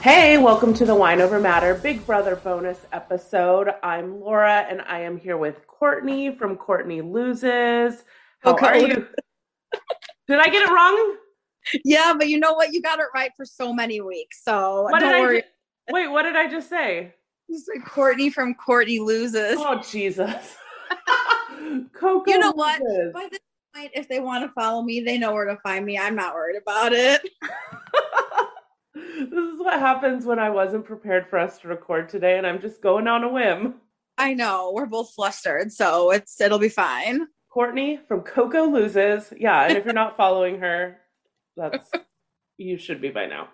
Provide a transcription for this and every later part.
Hey, welcome to the Wine Over Matter Big Brother bonus episode. I'm Laura and I am here with Courtney from Courtney Loses. How Okay. are you? Did I get it wrong? Yeah, but you know what? You got it right for so many weeks. So What don't worry. ju- Wait, what did I just say? You said Courtney from Courtney loses. Oh Jesus. Coco you know what? Loses. By this point, if they want to follow me, they know where to find me. I'm not worried about it. this is what happens when I wasn't prepared for us to record today and I'm just going on a whim. I know we're both flustered, so it's it'll be fine. Courtney from Coco Loses. Yeah, and if you're not following her, that's you should be by now.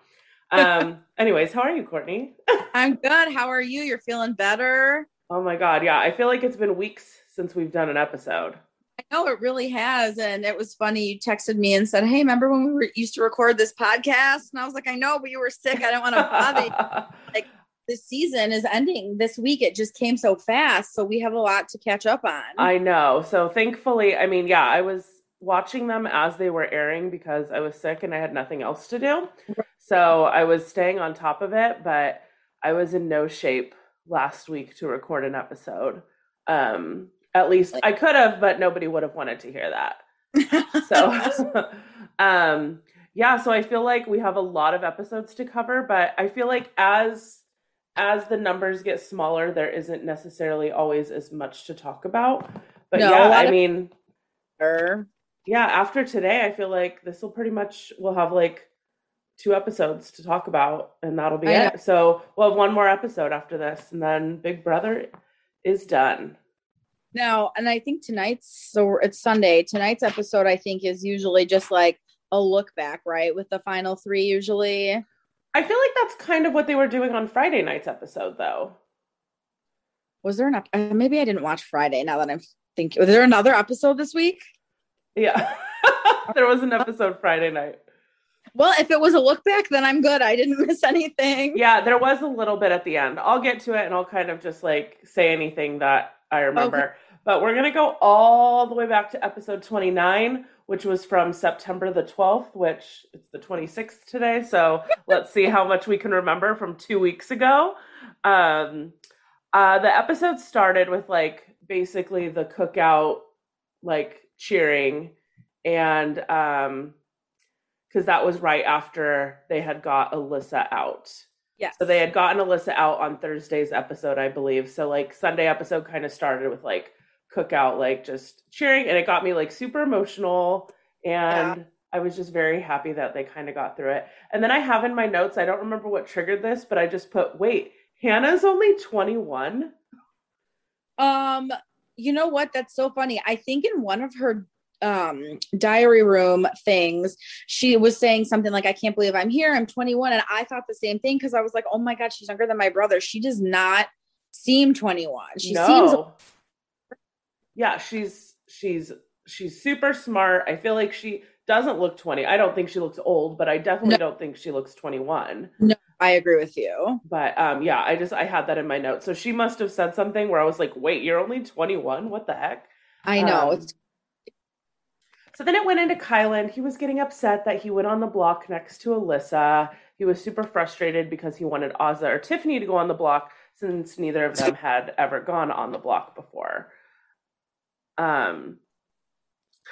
Um, anyways, how are you, Courtney? I'm good. How are you? You're feeling better? Oh my god, yeah. I feel like it's been weeks since we've done an episode. I know it really has, and it was funny. You texted me and said, "Hey, remember when we were, used to record this podcast?" And I was like, "I know, but you were sick. I don't want to bother." you." Like this season is ending this week. It just came so fast, so we have a lot to catch up on. I know. So thankfully, I mean, yeah, I was watching them as they were airing because I was sick and I had nothing else to do. So I was staying on top of it, but I was in no shape last week to record an episode. Um, at least I could have, but nobody would have wanted to hear that. So um yeah, so I feel like we have a lot of episodes to cover, but I feel like as as the numbers get smaller, there isn't necessarily always as much to talk about. But No, yeah, I mean, Sure. yeah, after today, I feel like this will pretty much we'll have like two episodes to talk about, and that'll be I know. it. So we'll have one more episode after this, and then Big Brother is done. Now, and I think tonight's so it's Sunday. Tonight's episode, I think, is usually just like a look back, right? With the final three, usually. I feel like that's kind of what they were doing on Friday night's episode, though. Was there an ep- uh, maybe I didn't watch Friday? Now that I'm thinking, was there another episode this week? Yeah. there was an episode Friday night. Well, if it was a look back, then I'm good. I didn't miss anything. Yeah, there was a little bit at the end. I'll get to it and I'll kind of just like say anything that I remember. But we're going to go all the way back to episode 29, which was from September the 12th, which it's the 26th today. So let's see how much we can remember from two weeks ago. Um, uh, the episode started with like basically the cookout, like cheering, and um, because that was right after they had got Alyssa out. Yes. So they had gotten Alyssa out on Thursday's episode, I believe. So like Sunday episode kind of started with like cookout, like just cheering, and it got me like super emotional. And I was just very happy that they kind of got through it. And then I have in my notes, I don't remember what triggered this, but I just put, wait, Hannah's only 21. Um, you know what? That's so funny. I think in one of her um diary room things, she was saying something like, I can't believe I'm here. I'm 21. And I thought the same thing because I was like, oh my God, she's younger than my brother. She does not seem 21. She seems no. Yeah, she's she's she's super smart. I feel like she doesn't look 20. I don't think she looks old, but I definitely don't think she looks 21. No, I agree with you. But um yeah, I just I had that in my notes. So she must have said something where I was like, "Wait, you're only 21? What the heck?" I know. Um, So then it went into Kyland. He was getting upset that he went on the block next to Alyssa. He was super frustrated because he wanted Azah or Tiffany to go on the block since neither of them had ever gone on the block before. Um,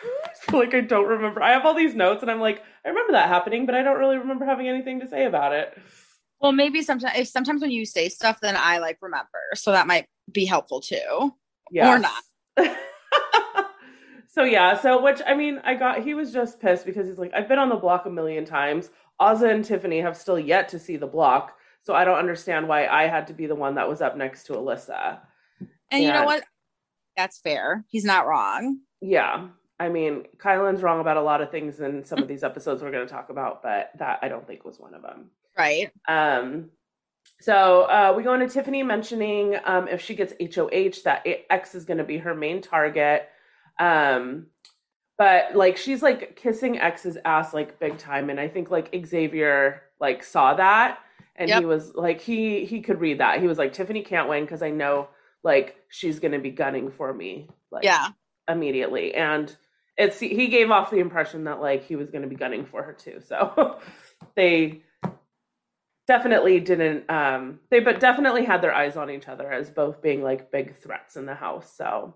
I feel like I don't remember. I have all these notes and I'm like, I remember that happening, but I don't really remember having anything to say about it. well, maybe sometimes if sometimes when you say stuff, then I like remember. So that might be helpful too. Yes. Or not. so yeah, so which I mean, I got he was just pissed because he's like, I've been on the block a million times. Azah and Tiffany have still yet to see the block. So I don't understand why I had to be the one that was up next to Alyssa. And, you know what? That's fair. He's not wrong. Yeah. I mean, Kyland's wrong about a lot of things in some of these episodes we're going to talk about, but that I don't think was one of them. Right. Um, so uh, we go into Tiffany mentioning um, if she gets HOH, that X is going to be her main target. Um, but like she's like kissing X's ass like big time, and I think like Xavier like saw that, and yep. he was like he he could read that. He was like Tiffany can't win because I know like she's going to be gunning for me. Like, yeah, immediately, and it's he gave off the impression that like he was going to be gunning for her too. So they definitely didn't um they but definitely had their eyes on each other as both being like big threats in the house so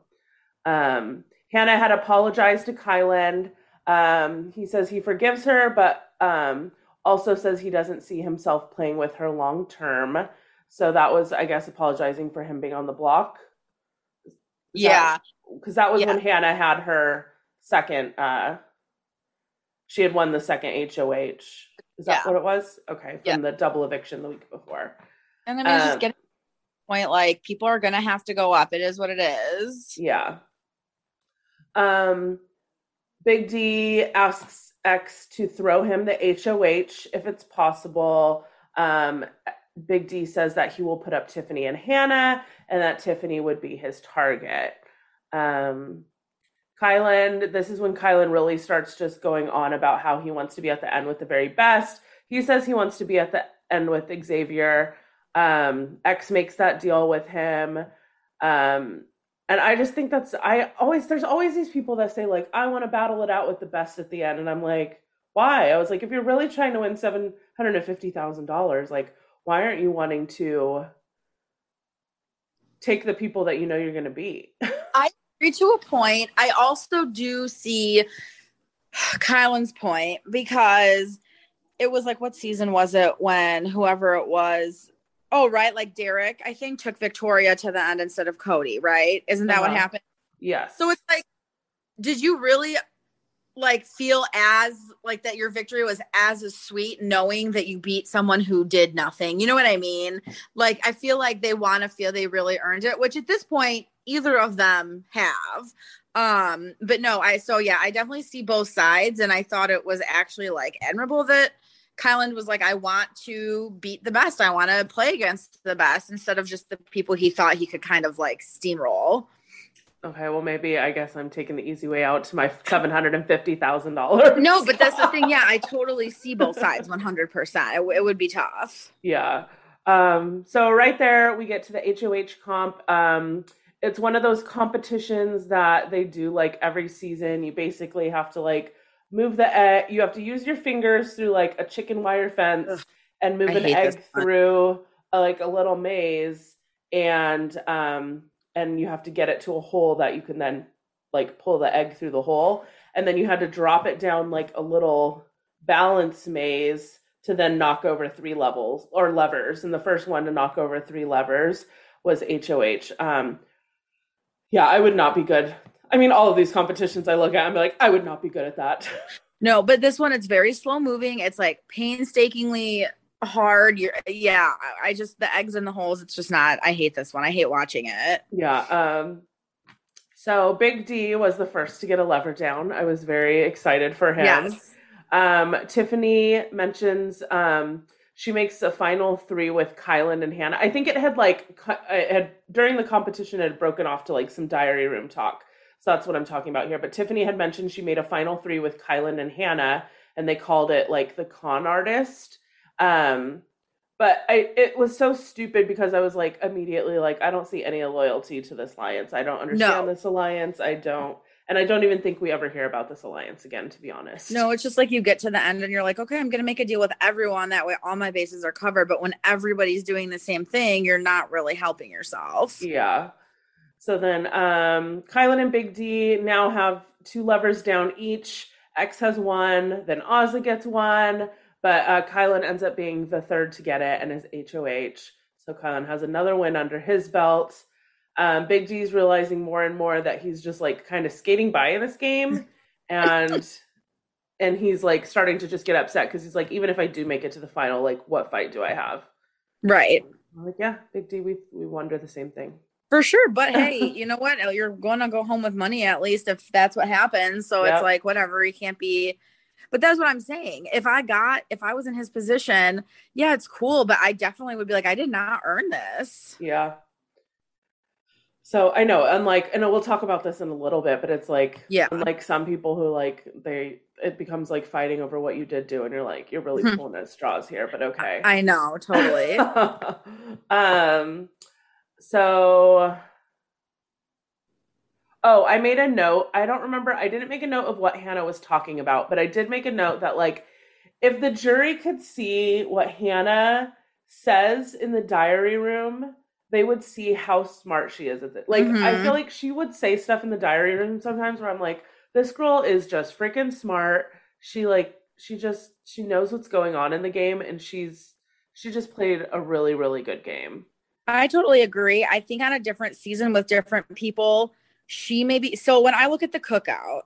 um hannah had apologized to kyland um he says he forgives her but um also says he doesn't see himself playing with her long term so that was i guess apologizing for him being on the block Is yeah because that, that, was yeah. when hannah had her second uh she had won the second hoh is that yeah. what it was? Okay, from yeah. the double eviction the week before. And then I um, just get point like people are gonna have to go up. It is what it is. Yeah. Um, Big D asks X to throw him the HOH if it's possible. Um, Big D says that he will put up Tiffany and Hannah, and that Tiffany would be his target. Um, Kyland, this is when Kyland really starts just going on about how he wants to be at the end with the very best. He says he wants to be at the end with Xavier. Um, X makes that deal with him. Um, and I just think that's I always there's always these people that say like I want to battle it out with the best at the end, and I'm like, why? I was like, if you're really trying to win seven hundred and fifty thousand dollars, like why aren't you wanting to take the people that you know you're going to beat? I agree to a point. I also do see Kyland's point because it was like, what season was it when whoever it was? Oh, right. Like Derrick, I think, took Victoria to the end instead of Cody, right? Isn't that uh-huh. what happened? Yes. So it's like, did you really like feel as like that your victory was as a sweet knowing that you beat someone who did nothing you know what i mean like i feel like they want to feel they really earned it which at this point either of them have um but no i so yeah i definitely see both sides and i thought it was actually like admirable that Kyland was like, I want to beat the best. I want to play against the best instead of just the people he thought he could kind of like steamroll. Okay, well, maybe I guess I'm taking the easy way out to my seven hundred and fifty thousand dollars. No, but that's the thing. Yeah, I totally see both sides, one hundred percent. It would be tough. Yeah. Um. So right there, we get to the HOH comp. Um. It's one of those competitions that they do like every season. You basically have to like move the egg. You have to use your fingers through like a chicken wire fence Ugh, and move I an egg through a, like a little maze. And um and you have to get it to a hole that you can then like pull the egg through the hole. And then you had to drop it down like a little balance maze to then knock over three levels or levers. And the first one to knock over three levers was HOH um yeah I would not be good. I mean all of these competitions I look at I'm like I would not be good at that. No but this one it's very slow moving. It's like painstakingly hard. You're yeah, I just the eggs in the holes, it's just not I hate this one. I hate watching it. Yeah. Um so Big D was the first to get a lever down. I was very excited for him. Yes. Um Tiffany mentions um she makes a final three with Kyland and Hannah. I think it had like it had during the competition it had broken off to like some diary room talk. So that's what I'm talking about here. But Tiffany had mentioned she made a final three with Kyland and Hannah, and they called it like the con artist. Um, but I it was so stupid because I was like immediately like I don't see any loyalty to this alliance. I don't understand no. this alliance. I don't and I don't even think we ever hear about this alliance again to be honest. No, it's just like you get to the end and you're like, "Okay, I'm going to make a deal with everyone that way all my bases are covered." But when everybody's doing the same thing, you're not really helping yourself. Yeah. So then um Kyland and Big D now have two levers down each. X has one, then Azah gets one. But uh, Kyland ends up being the third to get it and is HOH. So Kyland has another win under his belt. Um, Big D's realizing more and more that he's just like kind of skating by in this game, and and he's like starting to just get upset because he's like, even if I do make it to the final, like what fight do I have? Right. I'm like, yeah, Big D, we we wonder the same thing. For sure. But hey, you know what? You're going to go home with money at least if that's what happens. So Yep. it's like, whatever. You can't be. But that's what I'm saying. If I got, if I was in his position, yeah, it's cool. But I definitely would be like, I did not earn this. Yeah. So I know, and unlike, and we'll talk about this in a little bit, but it's like, Yeah. unlike some people who like they, it becomes like fighting over what you did do, and you're like, you're really Hmm. pulling at straws here, but okay. I know, totally. um, so, oh, I made a note. I don't remember. I didn't make a note of what Hannah was talking about, but I did make a note that like, if the jury could see what Hannah says in the diary room, they would see how smart she is at it. Like, I Mhm. feel like she would say stuff in the diary room sometimes where I'm like, this girl is just freaking smart. She like, she just, she knows what's going on in the game, and she's, she just played a really, really good game. I totally agree. I think on a different season with different people, she may be. So when I look at the cookout,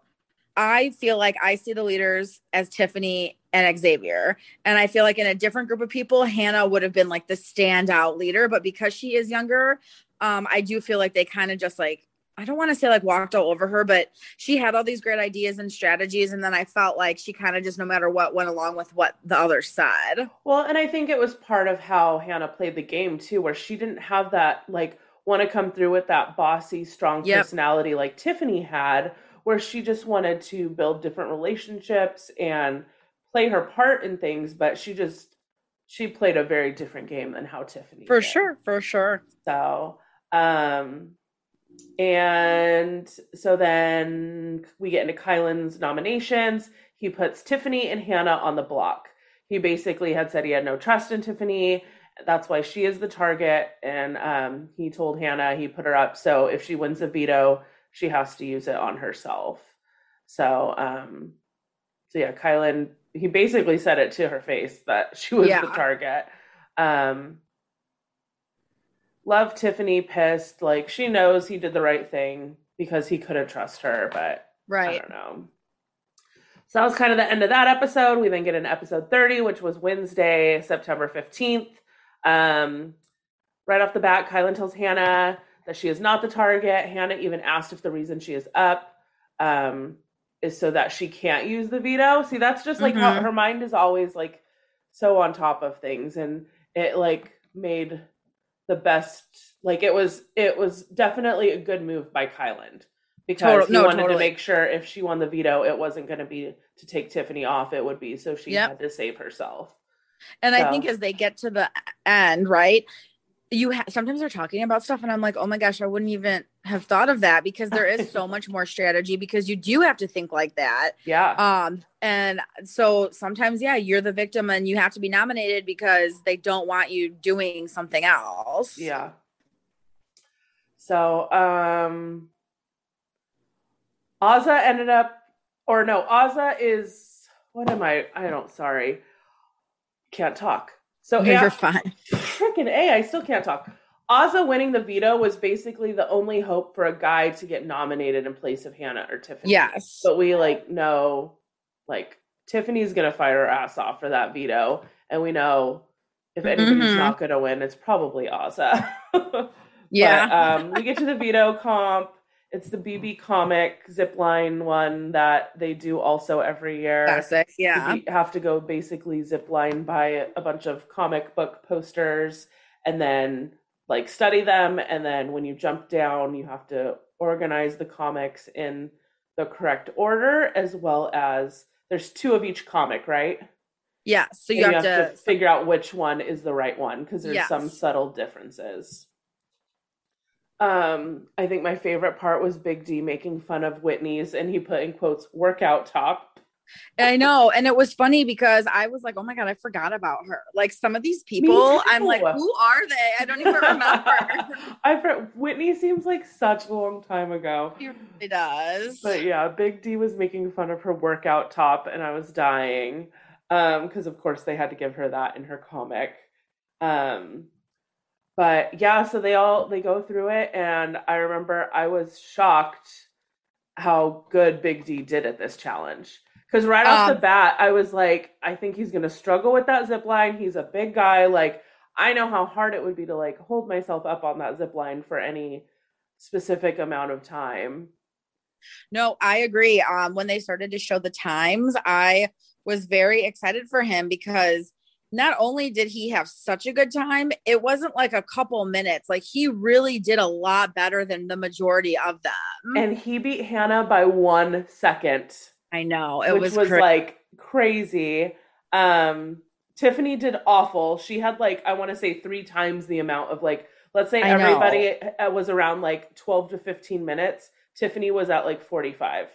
I feel like I see the leaders as Tiffany and Xavier. And I feel like in a different group of people, Hannah would have been like the standout leader. But because she is younger, um, I do feel like they kind of just like, I don't want to say like walked all over her, but she had all these great ideas and strategies. And then I felt like she kind of just, no matter what, went along with what the other said. Well, and I think it was part of how Hannah played the game too, where she didn't have that like want to come through with that bossy, strong Yep. personality like Tiffany had, where she just wanted to build different relationships and play her part in things, but she just she played a very different game than how Tiffany For did. sure. For sure. So, um, and so then we get into Kyland's nominations. He puts Tiffany and Hannah on the block. He basically had said he had no trust in Tiffany. That's why she is the target. And um, he told Hannah he put her up. So if she wins a veto, she has to use it on herself. So, um, so yeah, Kyland, he basically said it to her face that she was Yeah. the target. Um, love Tiffany pissed. Like she knows he did the right thing because he couldn't trust her, but I Right. don't know. So that was kind of the end of that episode. We then get into episode 30, which was Wednesday, September 15th. Um, right off the bat, Kyland tells Hannah that she is not the target. Hannah even asked if the reason she is up um, is so that she can't use the veto. See, that's just like how Mhm. her mind is always like so on top of things. And it like made the best, like it was, it was definitely a good move by Kyland because Total- he no, wanted to make sure if she won the veto, it wasn't going to be to take Tiffany off. It would be so she Yep. had to save herself. And I think as they get to the end, right? You ha- sometimes they're talking about stuff, and I'm like, oh my gosh, I wouldn't even have thought of that because there is so much more strategy because you do have to think like that. Yeah. Um, and so sometimes, yeah, you're the victim and you have to be nominated because they don't want you doing something else. Yeah. So, um, Azah ended up, or no, Azah is, what am I? I don't, sorry. Can't talk. So, No, yeah, you're fine. freaking A, I still can't talk. Azah winning the veto was basically the only hope for a guy to get nominated in place of Hannah or Tiffany. Yes. But we like know, like, Tiffany's to fight her ass off for that veto. And we know if anybody's Mhm. not to win, it's probably Azah. yeah. But, um, we get to the veto comp. It's the BB comic zipline one that they do also every year. Classic. Yeah. You have to go basically zipline by a bunch of comic book posters and then like study them. And then when you jump down, you have to organize the comics in the correct order as well as there's two of each comic, right? Yeah. So you And have, to, figure out which one is the right one because there's some subtle differences. Um, I think my favorite part was Big D making fun of Whitney's, and he put in quotes "workout top." I know. And it was funny because I was like, oh my God, I forgot about her. Like some of these people, I'm like, who are they? I don't even remember. I for- Whitney seems like such a long time ago. Really does. But yeah, Big D was making fun of her workout top, and I was dying. Um, because of course they had to give her that in her comic. Um, but yeah, so they all they go through it, and I remember I was shocked how good Big D did at this challenge. Because right off Um, the bat, I was like, I think he's gonna struggle with that zip line. He's a big guy. Like, I know how hard it would be to like hold myself up on that zip line for any specific amount of time. No, I agree. Um, when they started to show the times, I was very excited for him because not only did he have such a good time, it wasn't like a couple minutes. Like he really did a lot better than the majority of them. And he beat Hannah by one second. I know. It which was, was cra- like crazy. Um Tiffany did awful. She had like I want to say 3 times the amount of like let's say I everybody uh, was around like 12 to 15 minutes. Tiffany was at like 45.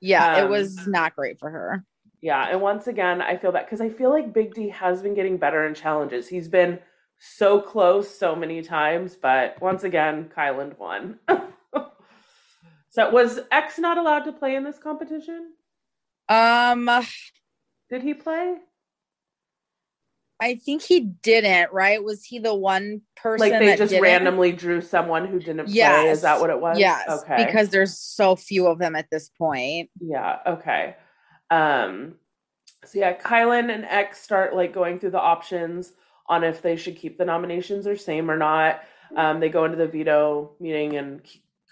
yeah, um, it was not great for her. Yeah, and once again, I feel that because I feel like Big D has been getting better in challenges. He's been so close so many times, but once again, Kyland won. so was X not allowed to play in this competition? Um, Did he play? I think he didn't, right? Was he the one person Like they just didn't? randomly drew someone who didn't play? Yes. Is that what it was? Yes, Okay. because there's so few of them at this point. Yeah, okay. Um so yeah, Kyland and X start like going through the options on if they should keep the nominations or same or not. Um they go into the veto meeting and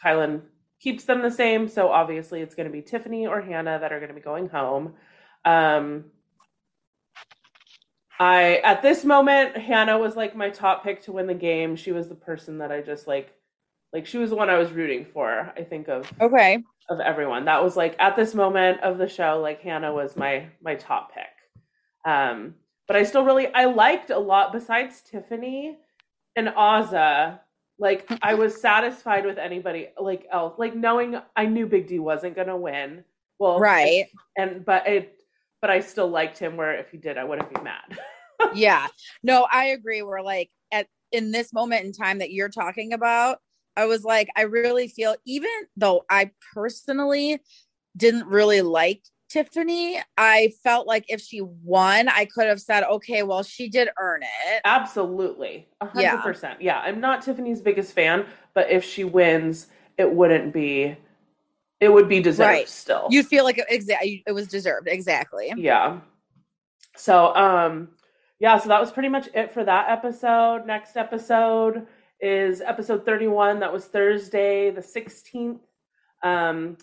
Kyland keeps them the same, so obviously it's going to be Tiffany or Hannah that are going to be going home. Um I at this moment Hannah was like my top pick to win the game. She was the person that I just like like she was the one I was rooting for, I think of Okay. of everyone. That was like at this moment of the show, like Hannah was my my top pick. Um, but I still really I liked a lot besides Tiffany and Azah. Like I was satisfied with anybody like else. Like knowing I knew Big D wasn't gonna win. Well, Right. and but it but I still liked him. Where if he did, I wouldn't be mad. yeah. No, I agree. We're like at in this moment in time that you're talking about, I was like, I really feel even though I personally didn't really like Tiffany, I felt like if she won, I could have said, okay, well, she did earn it. Absolutely, a hundred Yeah. percent. Yeah, I'm not Tiffany's biggest fan, but if she wins, it wouldn't be. It would be deserved Right. still. You feel like it, exa- it was deserved. Exactly. yeah. So, um, yeah. So that was pretty much it for that episode. Next episode is episode 31. That was Thursday, the 16th. Um,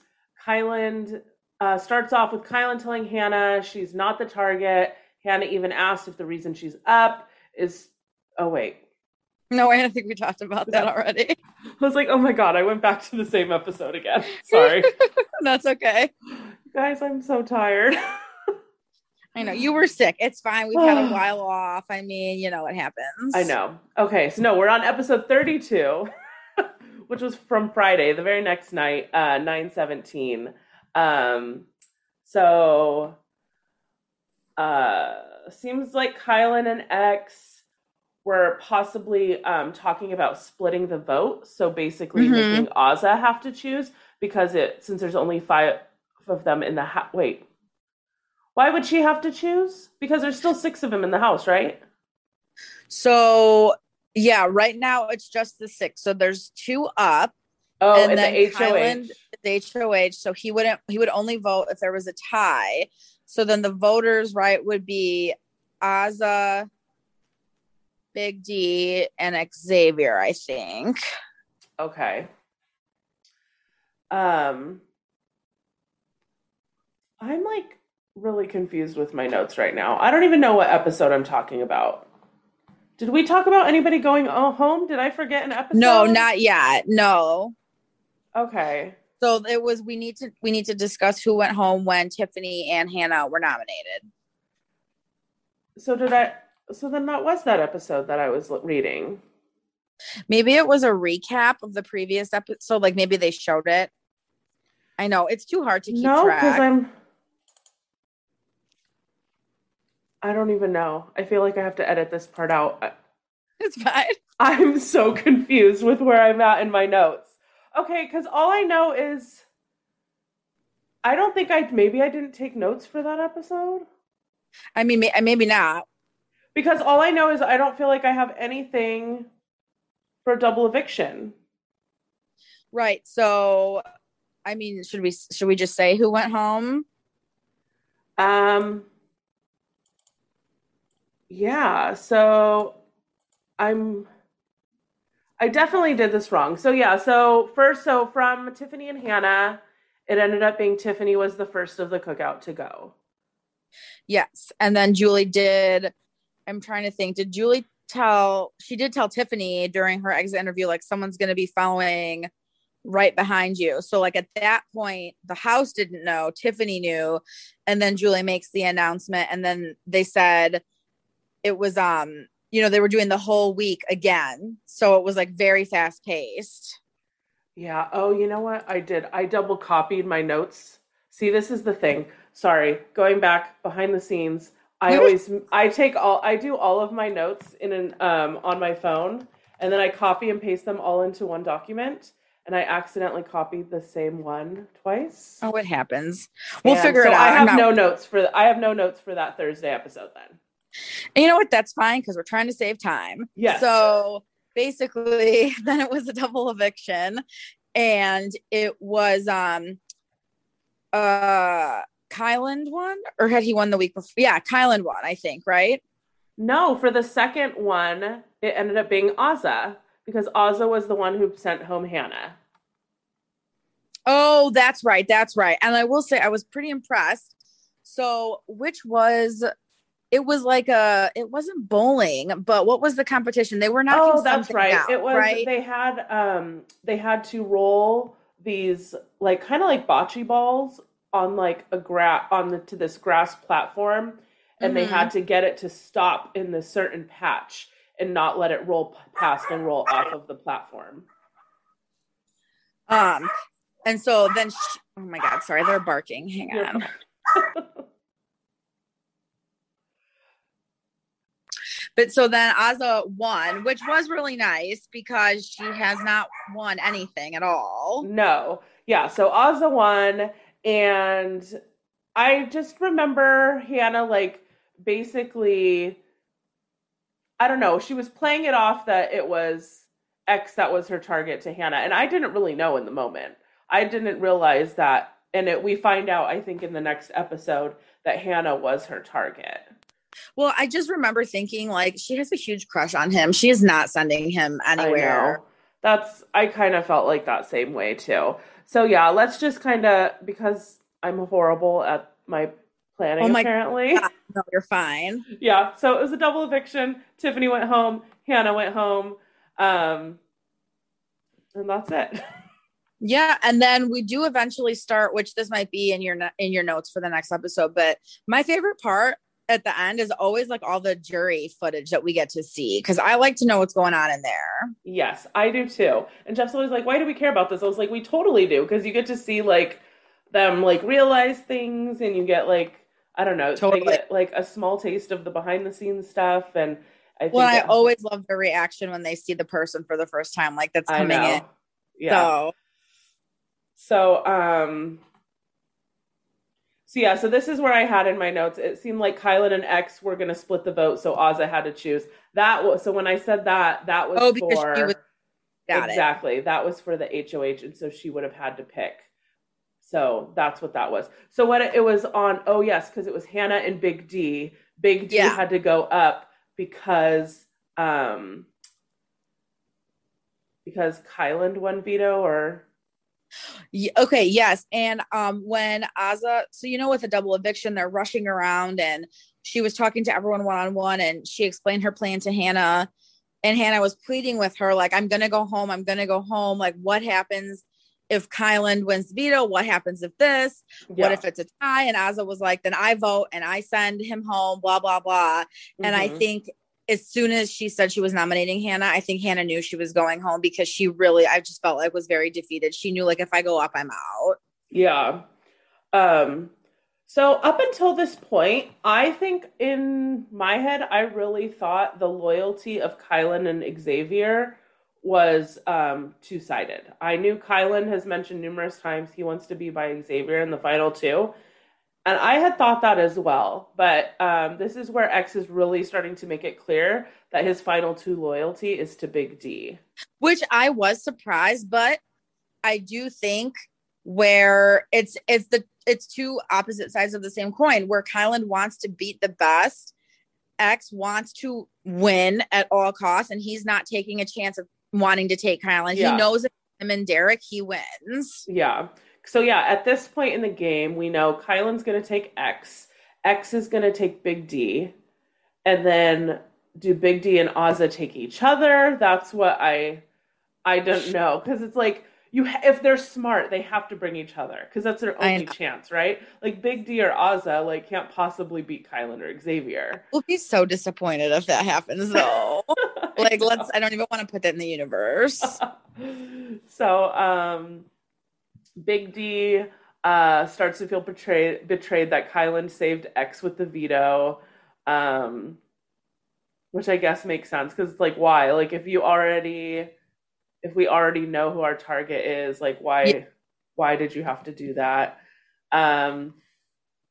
Kyland uh, starts off with Kyland telling Hannah she's not the target. Hannah even asked if the reason she's up is. Oh wait, No, I think we talked about that already. I was like, oh my god, I went back to the same episode again. Sorry, That's okay. guys, I'm so tired. I know you were sick. It's fine. We've had a while off. I mean, you know what happens. I know. Okay, so no, we're on episode 32, which was from Friday, the very next night, uh, 917. Um, so uh seems like Kyland and X were possibly um talking about splitting the vote. So basically Mhm. making Azah have to choose because it since there's only five of them in the house. Wait. Why would she have to choose? Because there's still six of them in the house, right? So yeah, right now it's just the six. So there's two up. Oh, And and, then the HOH. Kyland- The HOH. So he wouldn't. He would only vote if there was a tie. So then the voters, right, would be Azah, Big D, and Xavier. I think. Okay. Um I'm like really confused with my notes right now. I don't even know what episode I'm talking about. Did we talk about anybody going oh, home? Did I forget an episode? No, not yet. No. Okay. So it was. We need to. We need to discuss who went home when Tiffany and Hannah were nominated. So did I so then that was that episode that I was reading. Maybe it was a recap of the previous episode. Like maybe they showed it. I know it's too hard to keep No, track. cuz I'm I don't even know. I feel like I have to edit this part out. It's fine. I'm so confused with where I'm at in my notes. Okay, because all I know is I don't think I maybe I didn't take notes for that episode. I mean, may- maybe not. Because all I know is I don't feel like I have anything for double eviction. Right. So, I mean, should we should we just say who went home? Um yeah, so I'm I definitely did this wrong. So yeah, so first so from Tiffany and Hannah, it ended up being Tiffany was the first of the cookout to go. Yes. And then Julie did I'm trying to think, did Julie tell she did tell Tiffany during her exit interview like someone's going to be following right behind you. So like at that point the house didn't know, Tiffany knew and then Julie makes the announcement and then they said it was um you know they were doing the whole week again. So it was like very fast paced. Yeah. Oh, you know what? I did. I double copied my notes. See, this is the thing. Sorry. Going back behind the scenes, I always I take all I do all of my notes in an um on my phone and then I copy and paste them all into one document and I accidentally copied the same one twice. Oh, it happens. We'll And figure so it out. I have not- no notes for I have no notes for that Thursday episode then. And you know what? That's fine because we're trying to save time. Yeah. So basically, then it was a double eviction, and it was um uh Kyland won, or had he won the week before? Yeah, Kyland won, I think, right? No, for the second one, it ended up being Azah because Azah was the one who sent home Hannah. Oh, that's right. That's right. And I will say I was pretty impressed. So, which was it was like a it wasn't bowling, but what was the competition? They were not Oh, that's right. out, it was right. they had um they had to roll these like kind of like bocce balls on like a gra on the to this grass platform and they Mhm. had to get it to stop in this certain patch and not let it roll past and roll off of the platform. Um, and so then, sh oh my God, sorry, they're barking. Hang on. But so then Azah won, which was really nice because she has not won anything at all. No. Yeah, so Azah won and I just remember Hannah like basically I don't know, she was playing it off that it was X that was her target to Hannah and I didn't really know in the moment. I didn't realize that and it we find out I think in the next episode that Hannah was her target. Well, I just remember thinking like she has a huge crush on him. She is not sending him I anywhere. know. That's I kind of felt like that same way too. So yeah, let's just kind of because I'm horrible at my planning Oh my apparently. God. No, you're fine. yeah, so it was a double eviction. Tiffany went home, Hannah went home. Um and that's it. Yeah, and then we do eventually start, which this might be in your in your notes for the next episode. But my favorite part at the end is always like all the jury footage that we get to see because I like to know what's going on in there. yes, I do too. And Jeff's always like, "Why do we care about this?" I was like, "We totally do because you get to see like them like realize things and you get like I don't know, Totally. get like a small taste of the behind the scenes stuff and I think Well, I always love their reaction when they see the person for the first time, like that's coming in. Yeah. So So, um, so yeah, so this is where I had in my notes. It seemed like Kyland and X were gonna split the vote, so Azah had to choose. That was so when I said that, that was Oh, because for she was- got it. exactly that was for the HOH, and so she would have had to pick. So that's what that was. So what it, it was on? Oh yes, because it was Hannah and Big D. Big D Yeah. had to go up because um because Kyland won veto or okay, yes. And um when Azah, so you know, with a double eviction, they're rushing around and she was talking to everyone one on one and she explained her plan to Hannah. And Hannah was pleading with her, like, I'm gonna go home, I'm gonna go home. Like, what happens if Kyland wins veto? What happens if this? What if it's a tie? And Azah was like, then I vote and I send him home, blah, blah, blah. And I Mhm. think as soon as she said she was nominating Hannah, I think Hannah knew she was going home because she really, I just felt like was very defeated. She knew like if I go up, I'm out. Yeah. Um so up until this point, I think in my head I really thought the loyalty of Kyland and Xavier was um two-sided. I knew Kyland has mentioned numerous times he wants to be by Xavier in the final two. And I had thought that as well, but um, this is where X is really starting to make it clear that his final two loyalty is to Big D. Which I was surprised, but I do think where it's it's the it's two opposite sides of the same coin where Kyland wants to beat the best X wants to win at all costs, and he's not taking a chance of wanting to take Kyland. Yeah. He knows if him and Derek, he wins. Yeah. So yeah, at this point in the game, we know Kyland's gonna take X. X is gonna take Big D, and then do Big D and Azah take each other? That's what I I don't know because it's like you ha- if they're smart, they have to bring each other because that's their only chance, right? Like Big D or Azah like can't possibly beat Kyland or Xavier. We'll be so disappointed if that happens, though. like, let's. I don't even want to put that in the universe. so um big d uh starts to feel betrayed betrayed that kyland saved x with the veto um which i guess makes sense because it's like why like if you already if we already know who our target is like why Yeah. why did you have to do that um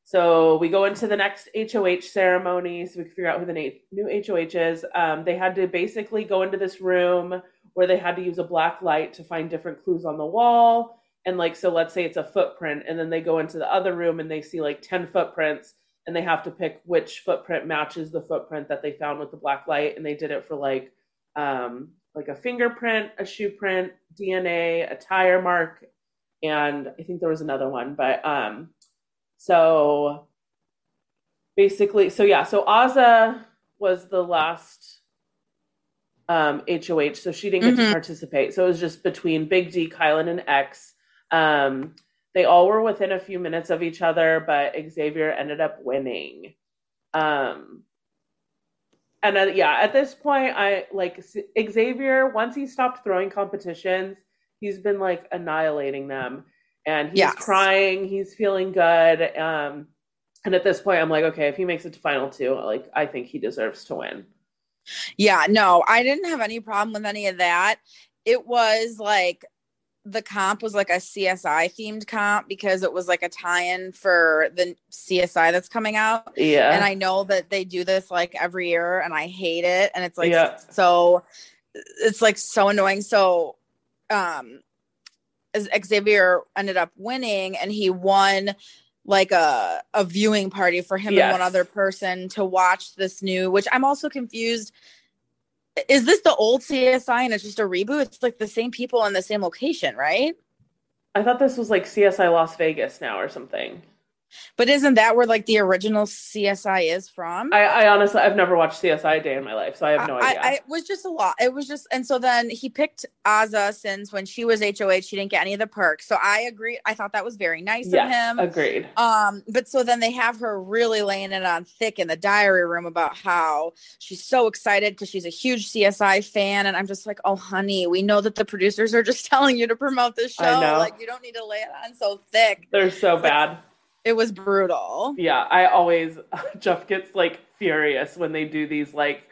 so we go into the next HOH ceremony so we can figure out who the na- new HOH is. Um, they had to basically go into this room where they had to use a black light to find different clues on the wall. And like, so let's say it's a footprint, and then they go into the other room and they see like 10 footprints, and they have to pick which footprint matches the footprint that they found with the black light. And they did it for like, um, like a fingerprint, a shoe print, DNA, a tire mark, and I think there was another one, but um, so basically, so yeah, so Azah was the last um HOH, so she didn't get to Mhm. participate. So it was just between Big D, Kyland, and X. Um, they all were within a few minutes of each other, but Xavier ended up winning. Um, and uh, yeah, at this point, I like Xavier. Once he stopped throwing competitions, he's been like annihilating them, and he's Yes. crying. He's feeling good. Um, and at this point, I'm like, okay, if he makes it to final two, like I think he deserves to win. Yeah, no, I didn't have any problem with any of that. It was like the comp was like a CSI themed comp because it was like a tie-in for the CSI that's coming out. Yeah, And I know that they do this like every year and I hate it and it's like Yeah. so it's like so annoying. So um Xavier ended up winning and he won like a a viewing party for him and one other person to watch this new which I'm also confused is this the old CSI and it's just a reboot? It's like the same people in the same location, right? I thought this was like CSI Las Vegas now or something. But isn't that where like the original CSI is from? I, I honestly, I've never watched CSI a day in my life, so I have no I, idea. I, it was just a lot. It was just, and so then he picked Azah since when she was HOH, she didn't get any of the perks. So I agree. I thought that was very nice of him. agreed. Um, but so then they have her really laying it on thick in the diary room about how she's so excited because she's a huge CSI fan. And I'm just like, oh, honey, we know that the producers are just telling you to promote this show. Like, you don't need to lay it on so thick. They're so bad. It was brutal. Yeah, I always Jeff gets like furious when they do these like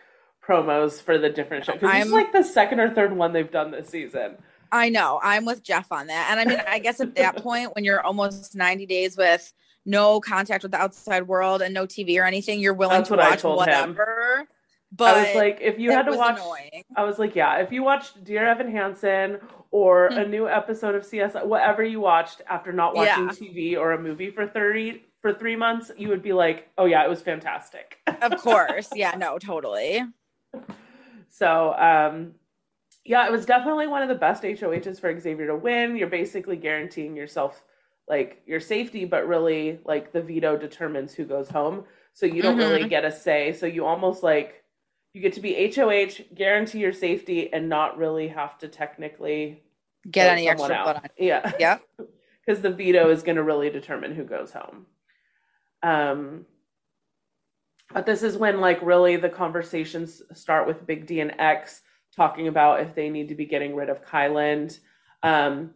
promos for the different shows. 'Cause This is like the second or third one they've done this season. I know. I'm with Jeff on that. And I mean, I guess at that point, when you're almost 90 days with no contact with the outside world and no TV or anything, you're willing That's to what I watch whatever. him. But I was like, if you had to watch, annoying. I was like, yeah, if you watched Dear Evan Hansen or Hmm. a new episode of CSI, whatever you watched after not watching Yeah. TV or a movie for thirty for three months, you would be like, oh yeah, it was fantastic. of course. Yeah, no, totally. So, um, yeah, it was definitely one of the best HOHs for Xavier to win. You're basically guaranteeing yourself like your safety, but really like the veto determines who goes home. So you don't Mm-hmm. really get a say. So you almost like you get to be HOH, guarantee your safety, and not really have to technically Get any extra someone blood out. on. Yeah, Yep. because the veto is going to really determine who goes home. Um, but this is when like really the conversations start with Big D and X talking about if they need to be getting rid of Kyland. Um,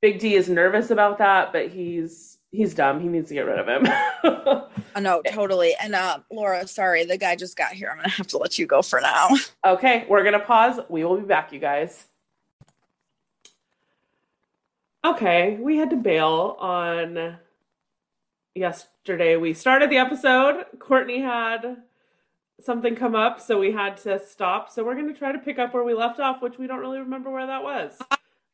Big D is nervous about that, but he's he's dumb. He needs to get rid of him. Oh, no, totally. And uh, Laura, sorry, the guy just got here. I'm gonna have to let you go for now. okay, we're gonna pause. We will be back, you guys. Okay, we had to bail on yesterday. We started the episode. Courtney had something come up, so we had to stop. So we're going to try to pick up where we left off, which we don't really remember where that was.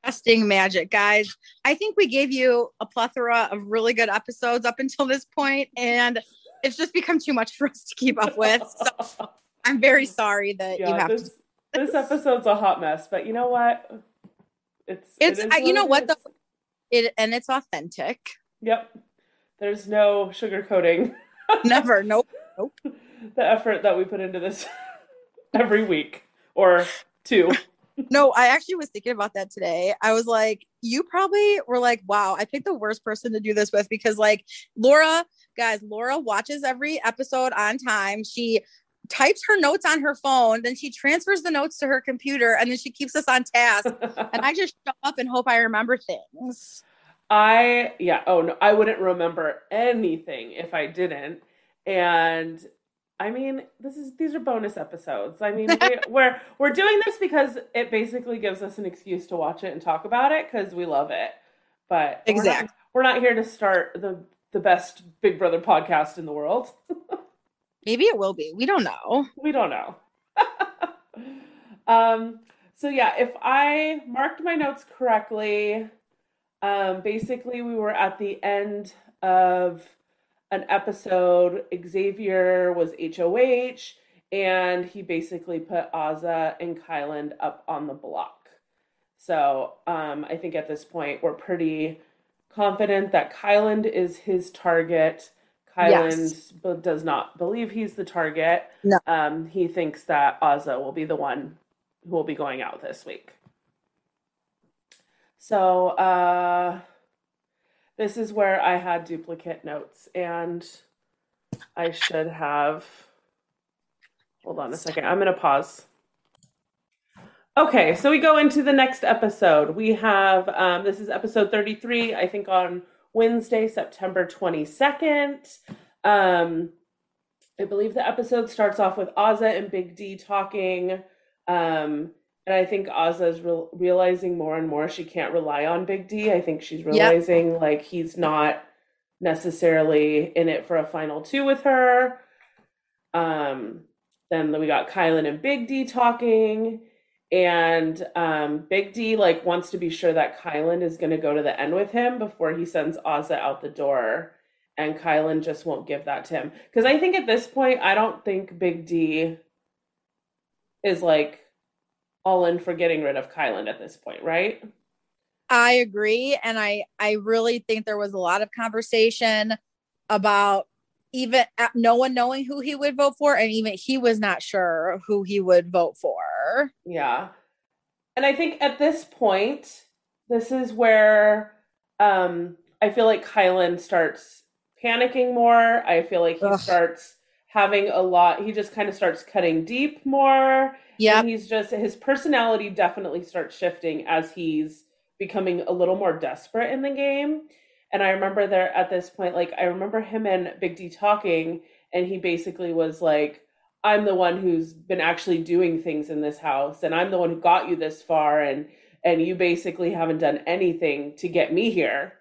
Casting magic, guys. I think we gave you a plethora of really good episodes up until this point, and it's just become too much for us to keep up with. So I'm very sorry that Yeah, you have this, to. this episode's a hot mess, but you know what? It's It's it I- you know what is. though, it and it's authentic. Yep. There's no sugarcoating Never, Nope. nope. the effort that we put into this every week or two. No, I actually was thinking about that today. I was like, you probably were like, wow, I picked the worst person to do this with because, like, Laura, guys, Laura watches every episode on time. She types her notes on her phone, then she transfers the notes to her computer, and then she keeps us on task. And I just show up and hope I remember things. I yeah, oh no, I wouldn't remember anything if I didn't. And I mean, this is these are bonus episodes. I mean, we, we're we're doing this because it basically gives us an excuse to watch it and talk about it because we love it. But we're not- Exactly. we're not, here to start the the best Big Brother podcast in the world. Maybe it will be. We don't know. We don't know. um, so yeah, if I marked my notes correctly, um, basically we were at the end of an episode. Xavier was HOH, and he basically put Azah and Kyland up on the block. So um, I think at this point we're pretty confident that Kyland is his target. Kyland Yes. does not believe he's the target. No. Um, he thinks that Azah will be the one who will be going out this week. So uh, this is where I had duplicate notes, and I should have. Hold on a second. I'm going to pause. Okay, so we go into the next episode. We have um, this is episode 33, I think on Wednesday, September 22nd. Um, I believe the episode starts off with Azah and Big D talking. Um, and I think Azah is real realizing more and more she can't rely on Big D. I think she's realizing like he's not necessarily in it for a final two with her. Um, then we got Kyland and Big D talking, and um, Big D like wants to be sure that Kyland is going to go to the end with him before he sends Azah out the door, and Kyland just won't give that to him because I think at this point I don't think Big D is like all in for getting rid of Kyland at this point, right? I agree, and I I really think there was a lot of conversation about even uh, no one knowing who he would vote for, and even he was not sure who he would vote for. Yeah. And I think at this point, this is where um I feel like Kyland starts panicking more. I feel like he Ugh. starts having a lot he just kind of starts cutting deep more. Yeah, he's just his personality definitely starts shifting as he's becoming a little more desperate in the game. And I remember there at this point, like I remember him and Big D talking, and he basically was like, I'm the one who's been actually doing things in this house, and I'm the one who got you this far, and and you basically haven't done anything to get me here.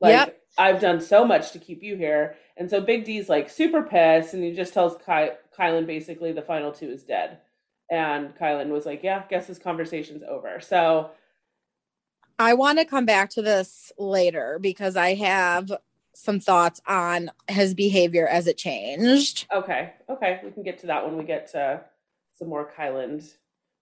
Like Yep. I've done so much to keep you here. And so Big D's like super pissed, and he just tells Ky- Kyland basically the final two is dead. And Kyland was like, Yeah, guess this conversation's over. So I want to come back to this later because I have some thoughts on his behavior as it changed. okay, okay, we can get to that when we get to some more Kyland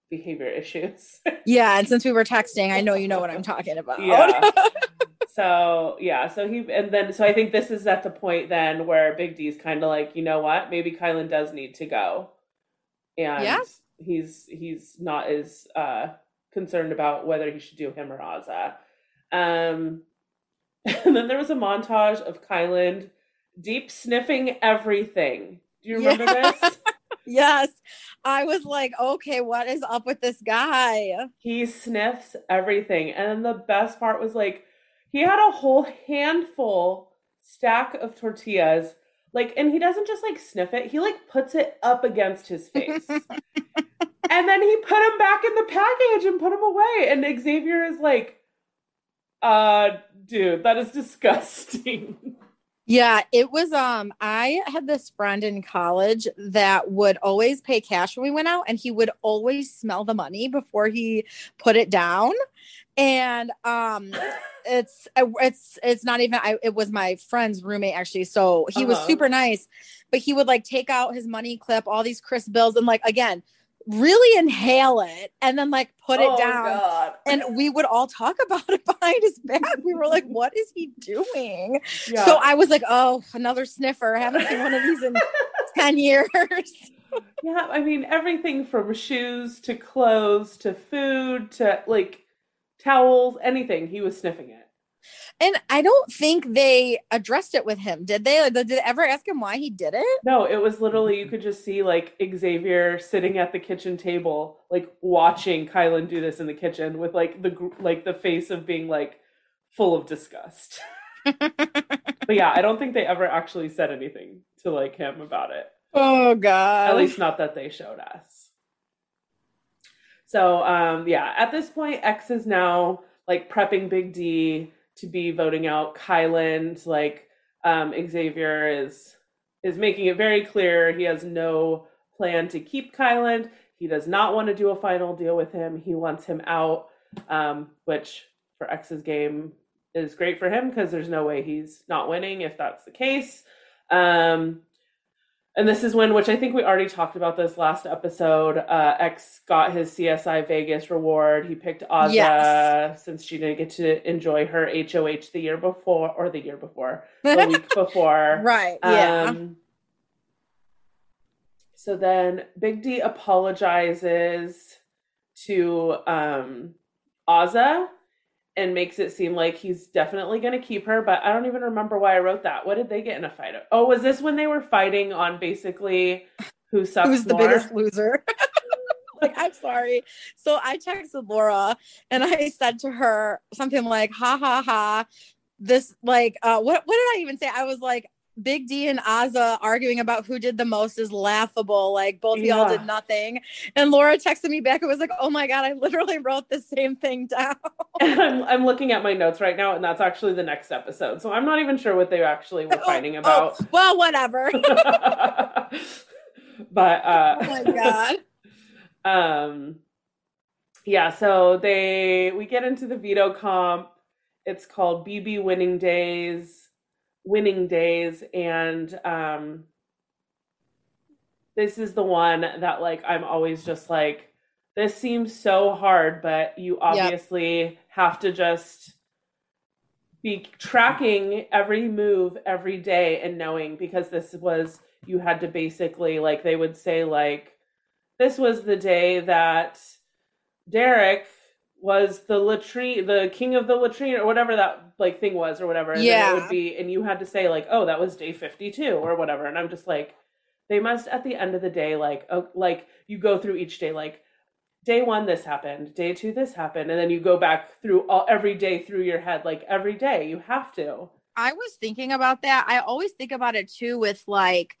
behavior issues. Yeah, and since we were texting, I know you know what I'm talking about. Yeah. so yeah, so he and then so I think this is at the point then where Big D's kind of like, you know what, maybe Kyland does need to go, and Yeah. he's he's not as uh, concerned about whether he should do him or Azah. Um, and then there was a montage of Kyland deep sniffing everything. Do you remember Yeah. this? yes. I was like, okay, what is up with this guy? He sniffs everything. And the best part was like he had a whole handful stack of tortillas. Like, and he doesn't just like sniff it, he like puts it up against his face. and then he put him back in the package and put him away. And Xavier is like, uh, dude, that is disgusting. Yeah, it was um I had this friend in college that would always pay cash when we went out and he would always smell the money before he put it down. And um it's it's it's not even I it was my friend's roommate actually so he was Uh-huh. super nice but he would like take out his money clip all these crisp bills and like again really inhale it and then like put it Oh, down God. and we would all talk about it behind his back we were like what is he doing Yeah. so i was like oh another sniffer I haven't seen one of these in 10 years Yeah, I mean everything from shoes to clothes to food to like towels, anything. He was sniffing it. and i don't think they addressed it with him did they did they ever ask him why he did it No, it was literally you could just see like Xavier sitting at the kitchen table, like watching Kyland do this in the kitchen with like the like the face of being like full of disgust. but yeah, I don't think they ever actually said anything to like him about it. oh god At least not that they showed us. So um yeah, at this point, X is now like prepping Big D to be voting out Kyland. Like um Xavier is is making it very clear he has no plan to keep Kyland. He does not want to do a final deal with him. He wants him out, um, which for X's game is great for him because there's no way he's not winning if that's the case. Um, and this is when, which I think we already talked about this last episode. Uh, X got his CSI Vegas reward. He picked Azah Yes. since she didn't get to enjoy her HOH the year before, or the year before, the week before. right yeah Um, so then Big D apologizes to um, Azah and makes it seem like he's definitely going to keep her, but I don't even remember why I wrote that. What did they get in a fight? Oh, was this when they were fighting on basically who sucks who's the more? biggest loser like i'm sorry so i texted laura and i said to her something like ha ha ha this like uh what what did i even say i was like Big D and Azah arguing about who did the most is laughable. Like both of y'all did nothing. And Laura texted me back. It was like, oh my God, I literally wrote the same thing down. I'm, I'm looking at my notes right now, and that's actually the next episode. So I'm not even sure what they actually were fighting Oh, about. well, whatever. but uh oh my God. um yeah so they we get into the veto comp it's called bb winning days winning days and um this is the one that like i'm always just like this seems so hard but you obviously have to just be tracking every move every day and knowing because this was you had to basically like they would say like this was the day that Derek was the latrine, the king of the latrine, or whatever that like thing was, or whatever. And Yeah. it would be, and you had to say like, oh, that was day fifty-two, or whatever. And I'm just like, they must at the end of the day, like, oh, like you go through each day, like day one this happened, day two this happened, and then you go back through all every day through your head, like every day you have to. I was thinking about that. I always think about it too with like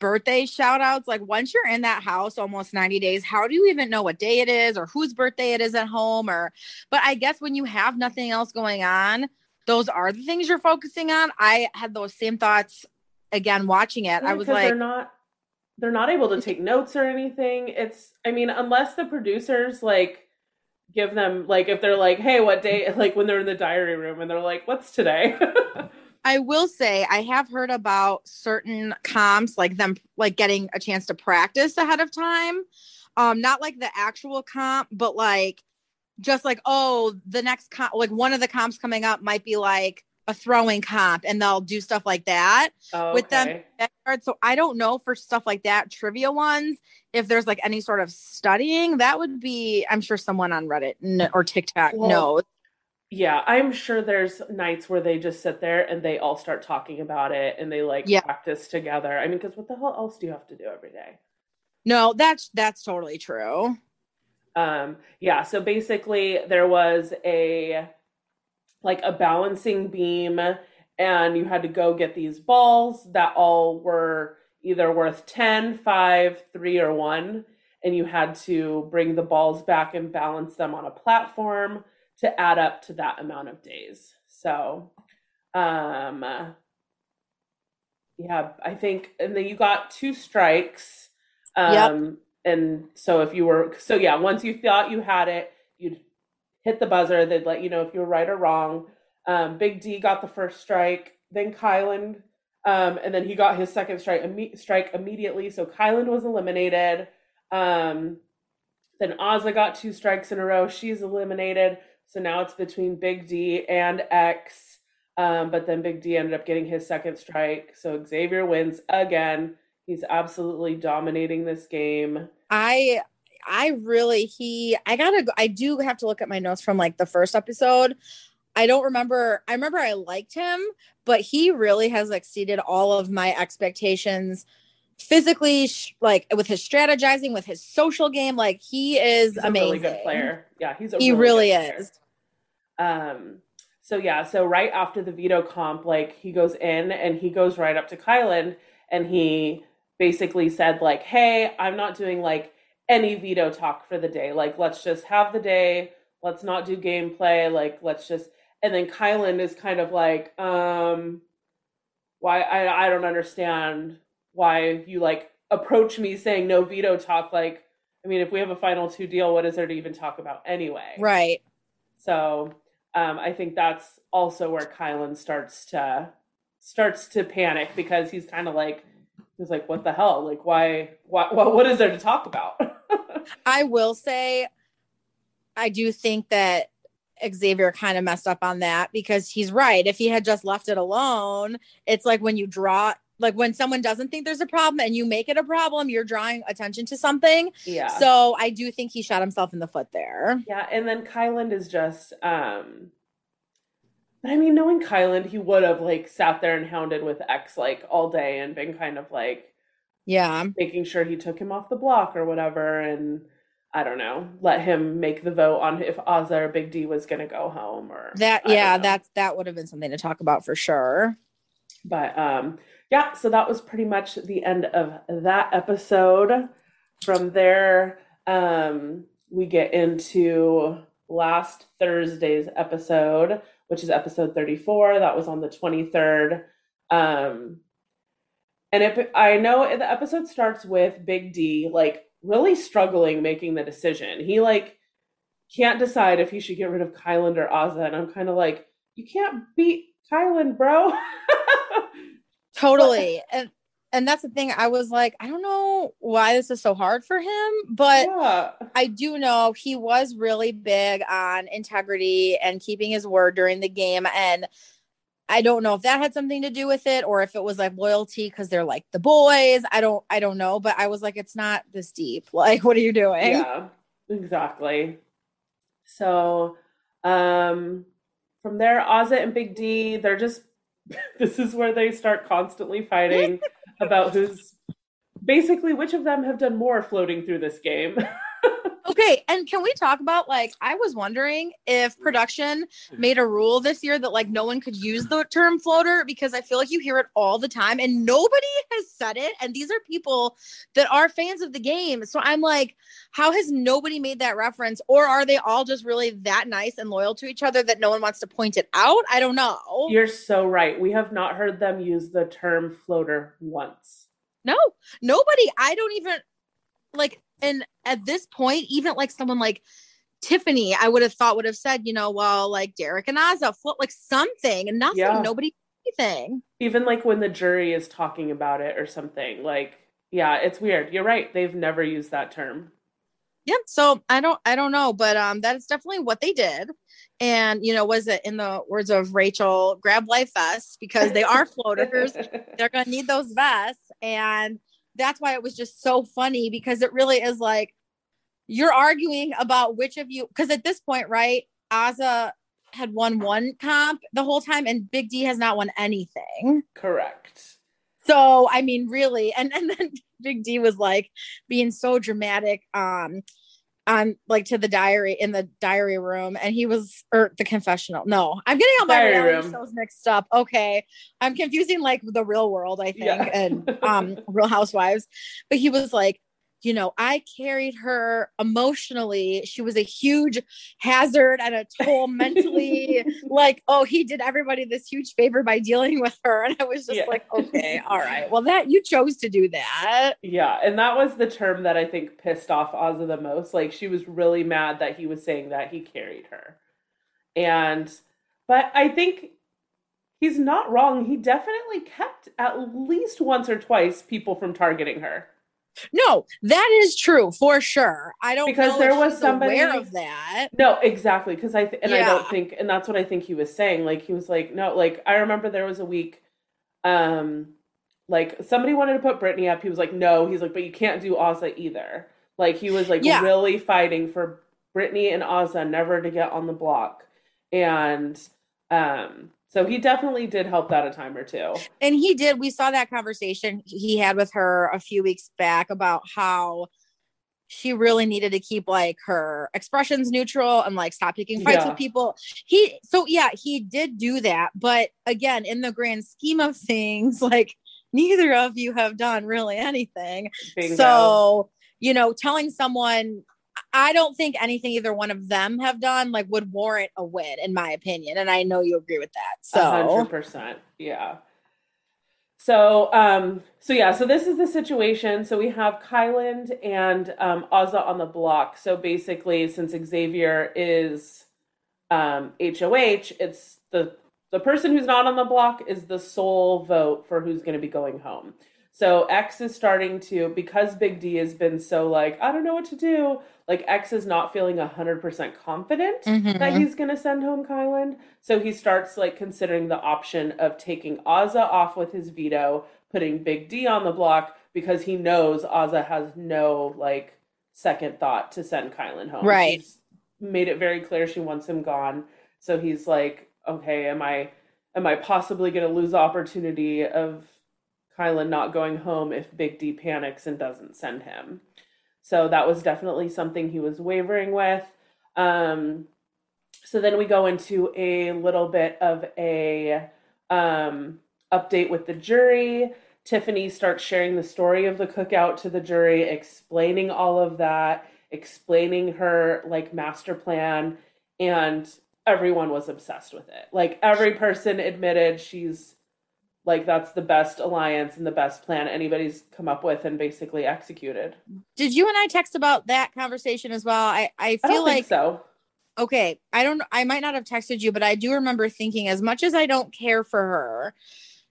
birthday shout outs. Like once you're in that house almost 90 days, how do you even know what day it is or whose birthday it is at home? Or, but I guess when you have nothing else going on, those are the things you're focusing on. I had those same thoughts again watching it. I was like, they're not they're not able to take notes or anything. It's I mean, unless the producers like give them like if they're like, hey, what day like when they're in the diary room and they're like, what's today? I will say I have heard about certain comps like them like getting a chance to practice ahead of time. Um not like the actual comp but like just like oh the next comp like one of the comps coming up might be like a throwing comp and they'll do stuff like that oh, with them okay. So I don't know for stuff like that trivia ones if there's like any sort of studying that would be I'm sure someone on Reddit kn- or TikTok Well, knows. Yeah, I'm sure there's nights where they just sit there and they all start talking about it and they like Yeah. practice together. I mean, because what the hell else do you have to do every day? No, that's that's totally true. Um, yeah, so basically there was a like a balancing beam and you had to go get these balls that all were either worth 10, 5, 3 or 1 and you had to bring the balls back and balance them on a platform to add up to that amount of days. So, um yeah, I think and then you got two strikes. Yep. And so if you were so yeah, once you thought you had it, you'd hit the buzzer. They'd let you know if you were right or wrong. Um, Big D got the first strike, then Kyland, um, and then he got his second strike, imme- strike immediately. So Kyland was eliminated. Um, then Azah got two strikes in a row. She's eliminated. So now it's between Big D and X. Um, but then Big D ended up getting his second strike. So Xavier wins again. He's absolutely dominating this game. I I really he I gotta I do have to look at my notes from like the first episode. I don't remember. I remember I liked him, but he really has exceeded all of my expectations physically, like with his strategizing, with his social game. Like he is he's amazing. really good player. Yeah, he's a he really, really is. Um, so yeah, so right after the veto comp, like he goes in and he goes right up to Kyland and he basically said like, "Hey, I'm not doing like any veto talk for the day. Like, let's just have the day. Let's not do gameplay. Like, let's just." And then Kyland is kind of like, um, why I I don't understand why you like approach me saying no veto talk. Like, I mean, if we have a final two deal, what is there to even talk about anyway? Right. So um, I think that's also where Kyland starts to starts to panic because he's kind of like he's like, what the hell? Like, why? What? What, is there to talk about? I will say, I do think that Xavier kind of messed up on that because he's right. If he had just left it alone, it's like when you draw, like when someone doesn't think there's a problem and you make it a problem, you're drawing attention to something. yeah. So I do think he shot himself in the foot there. yeah, and then Kyland is just um but I mean knowing Kyland, he would have like sat there and hounded with X like all day and been kind of like Yeah. making sure he took him off the block or whatever and I don't know, let him make the vote on if Azah or Big D was gonna go home or That, I yeah, that's, that would have been something to talk about for sure. But um yeah, so that was pretty much the end of that episode. From there, um we get into last Thursday's episode, which is episode 34. That was on the 23rd. Um and it, I know the episode starts with Big D like really struggling making the decision. He like can't decide if he should get rid of Kyland or Azah, and I'm kind of like, you can't beat Kyland, bro. Totally. and, and that's the thing. I was like, I don't know why this is so hard for him, but yeah. I do know he was really big on integrity and keeping his word during the game. And I don't know if that had something to do with it or if it was like loyalty because they're like the boys. I don't I don't know. But I was like, it's not this deep. Like, what are you doing? Yeah, exactly. So, um, from there, ozzy and Big D, they're just this is where they start constantly fighting about who's basically which of them have done more floating through this game. Okay, and can we talk about like I was wondering if production made a rule this year that like no one could use the term floater because I feel like you hear it all the time and nobody has said it and these are people that are fans of the game. So I'm like how has nobody made that reference or are they all just really that nice and loyal to each other that no one wants to point it out? I don't know. You're so right. We have not heard them use the term floater once. No, nobody. I don't even like, and at this point, even like someone like Tiffany, I would have thought would have said, you know, well, like Derek and float like something, and nothing. Yeah. Nobody anything. Even like when the jury is talking about it or something. Like, yeah, it's weird. You're right. They've never used that term. Yeah. So I don't, I don't know, but um, that is definitely what they did. And you know, was it in the words of Rachel, grab life vests because they are floaters. they're going to need those vests and that's why it was just so funny because it really is like you're arguing about which of you because at this point right Azah had won one comp the whole time and Big D has not won anything Correct. so I mean really and and then Big D was like being so dramatic um on like to the diary in the diary room and he was or the confessional no i'm getting all my Diary reality room. shows mixed up okay i'm confusing like the real world i think Yeah. and um real housewives but he was like you know, I carried her emotionally. She was a huge hazard and a toll mentally. like, oh, he did everybody this huge favor by dealing with her. And I was just yeah. like, okay, all right. Well, that you chose to do that. Yeah. And that was the term that I think pissed off Azah the most. Like, she was really mad that he was saying that he carried her. And, but I think he's not wrong. He definitely kept at least once or twice people from targeting her. No, that is true for sure. I don't because there was somebody aware of that. No, exactly. Because I th- and yeah. I don't think, and that's what I think he was saying. Like he was like, no, like I remember there was a week, um, like somebody wanted to put Brittany up. He was like, no. He's like, but you can't do Azah either. Like he was like yeah. really fighting for Brittany and Azah never to get on the block, and um so he definitely did help that a time or two. And he did. We saw that conversation he had with her a few weeks back about how she really needed to keep like her expressions neutral and like stop picking fights yeah. with people. He so yeah, he did do that, but again, in the grand scheme of things, like neither of you have done really anything. Bingo. So, you know, telling someone I don't think anything either one of them have done like would warrant a win, in my opinion. And I know you agree with that. So hundred percent. Yeah. So um, so yeah, so this is the situation. So we have Kyland and um Azah on the block. So basically, since Xavier is um HOH, it's the the person who's not on the block is the sole vote for who's going to be going home. So X is starting to because Big D has been so like I don't know what to do. Like X is not feeling hundred percent confident mm-hmm. that he's going to send home Kyland. So he starts like considering the option of taking Azah off with his veto, putting Big D on the block because he knows Azah has no like second thought to send Kyland home. Right. She's made it very clear she wants him gone. So he's like, okay, am I am I possibly going to lose the opportunity of Kyland not going home if Big D panics and doesn't send him. So that was definitely something he was wavering with. Um, so then we go into a little bit of a um, update with the jury. Tiffany starts sharing the story of the cookout to the jury, explaining all of that, explaining her like master plan, and everyone was obsessed with it. Like every person admitted she's like that's the best alliance and the best plan anybody's come up with and basically executed. Did you and I text about that conversation as well? I I feel I like so. Okay, I don't I might not have texted you, but I do remember thinking as much as I don't care for her,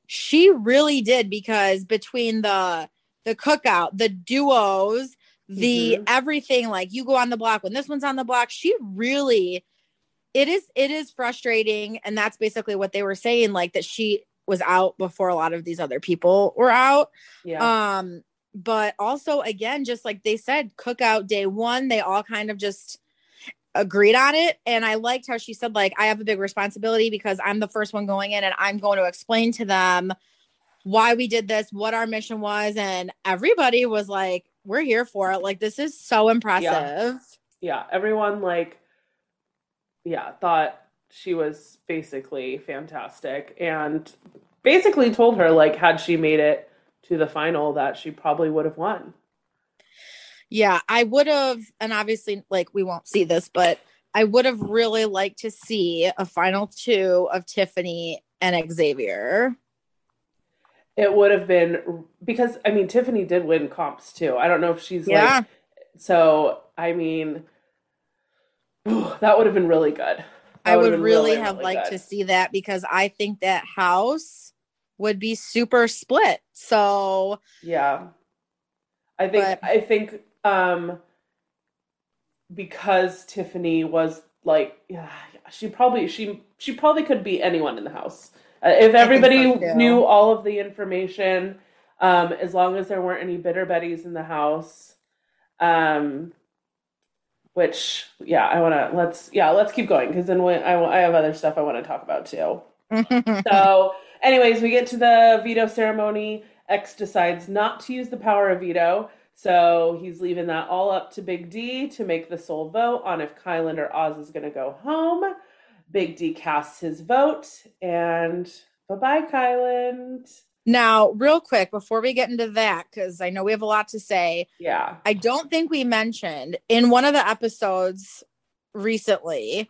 she really did because between the the cookout, the duos, the mm-hmm. everything like you go on the block when this one's on the block, she really it is it is frustrating and that's basically what they were saying like that she was out before a lot of these other people were out. Yeah. Um, but also again, just like they said, cookout day one, they all kind of just agreed on it. And I liked how she said, like, I have a big responsibility because I'm the first one going in and I'm going to explain to them why we did this, what our mission was. And everybody was like, we're here for it. Like, this is so impressive. Yeah. yeah. Everyone, like, yeah, thought she was basically fantastic and basically told her like had she made it to the final that she probably would have won. Yeah, I would have and obviously like we won't see this but I would have really liked to see a final two of Tiffany and Xavier. It would have been because I mean Tiffany did win comps too. I don't know if she's yeah. like so I mean that would have been really good. I would really, really have really liked good. to see that because I think that house would be super split. So yeah, I think but, I think um because Tiffany was like yeah, she probably she she probably could be anyone in the house uh, if everybody so knew all of the information. Um, as long as there weren't any bitter betties in the house, um, which yeah i want to let's yeah let's keep going because then when I, I have other stuff i want to talk about too. So anyways we get to the veto ceremony. X decides not to use the power of veto so he's leaving that all up to big d to make the sole vote on if kyland or oz is going to go home. Big d casts his vote and bye-bye kyland Now, real quick, before we get into that, because I know we have a lot to say, Yeah. I don't think we mentioned in one of the episodes recently.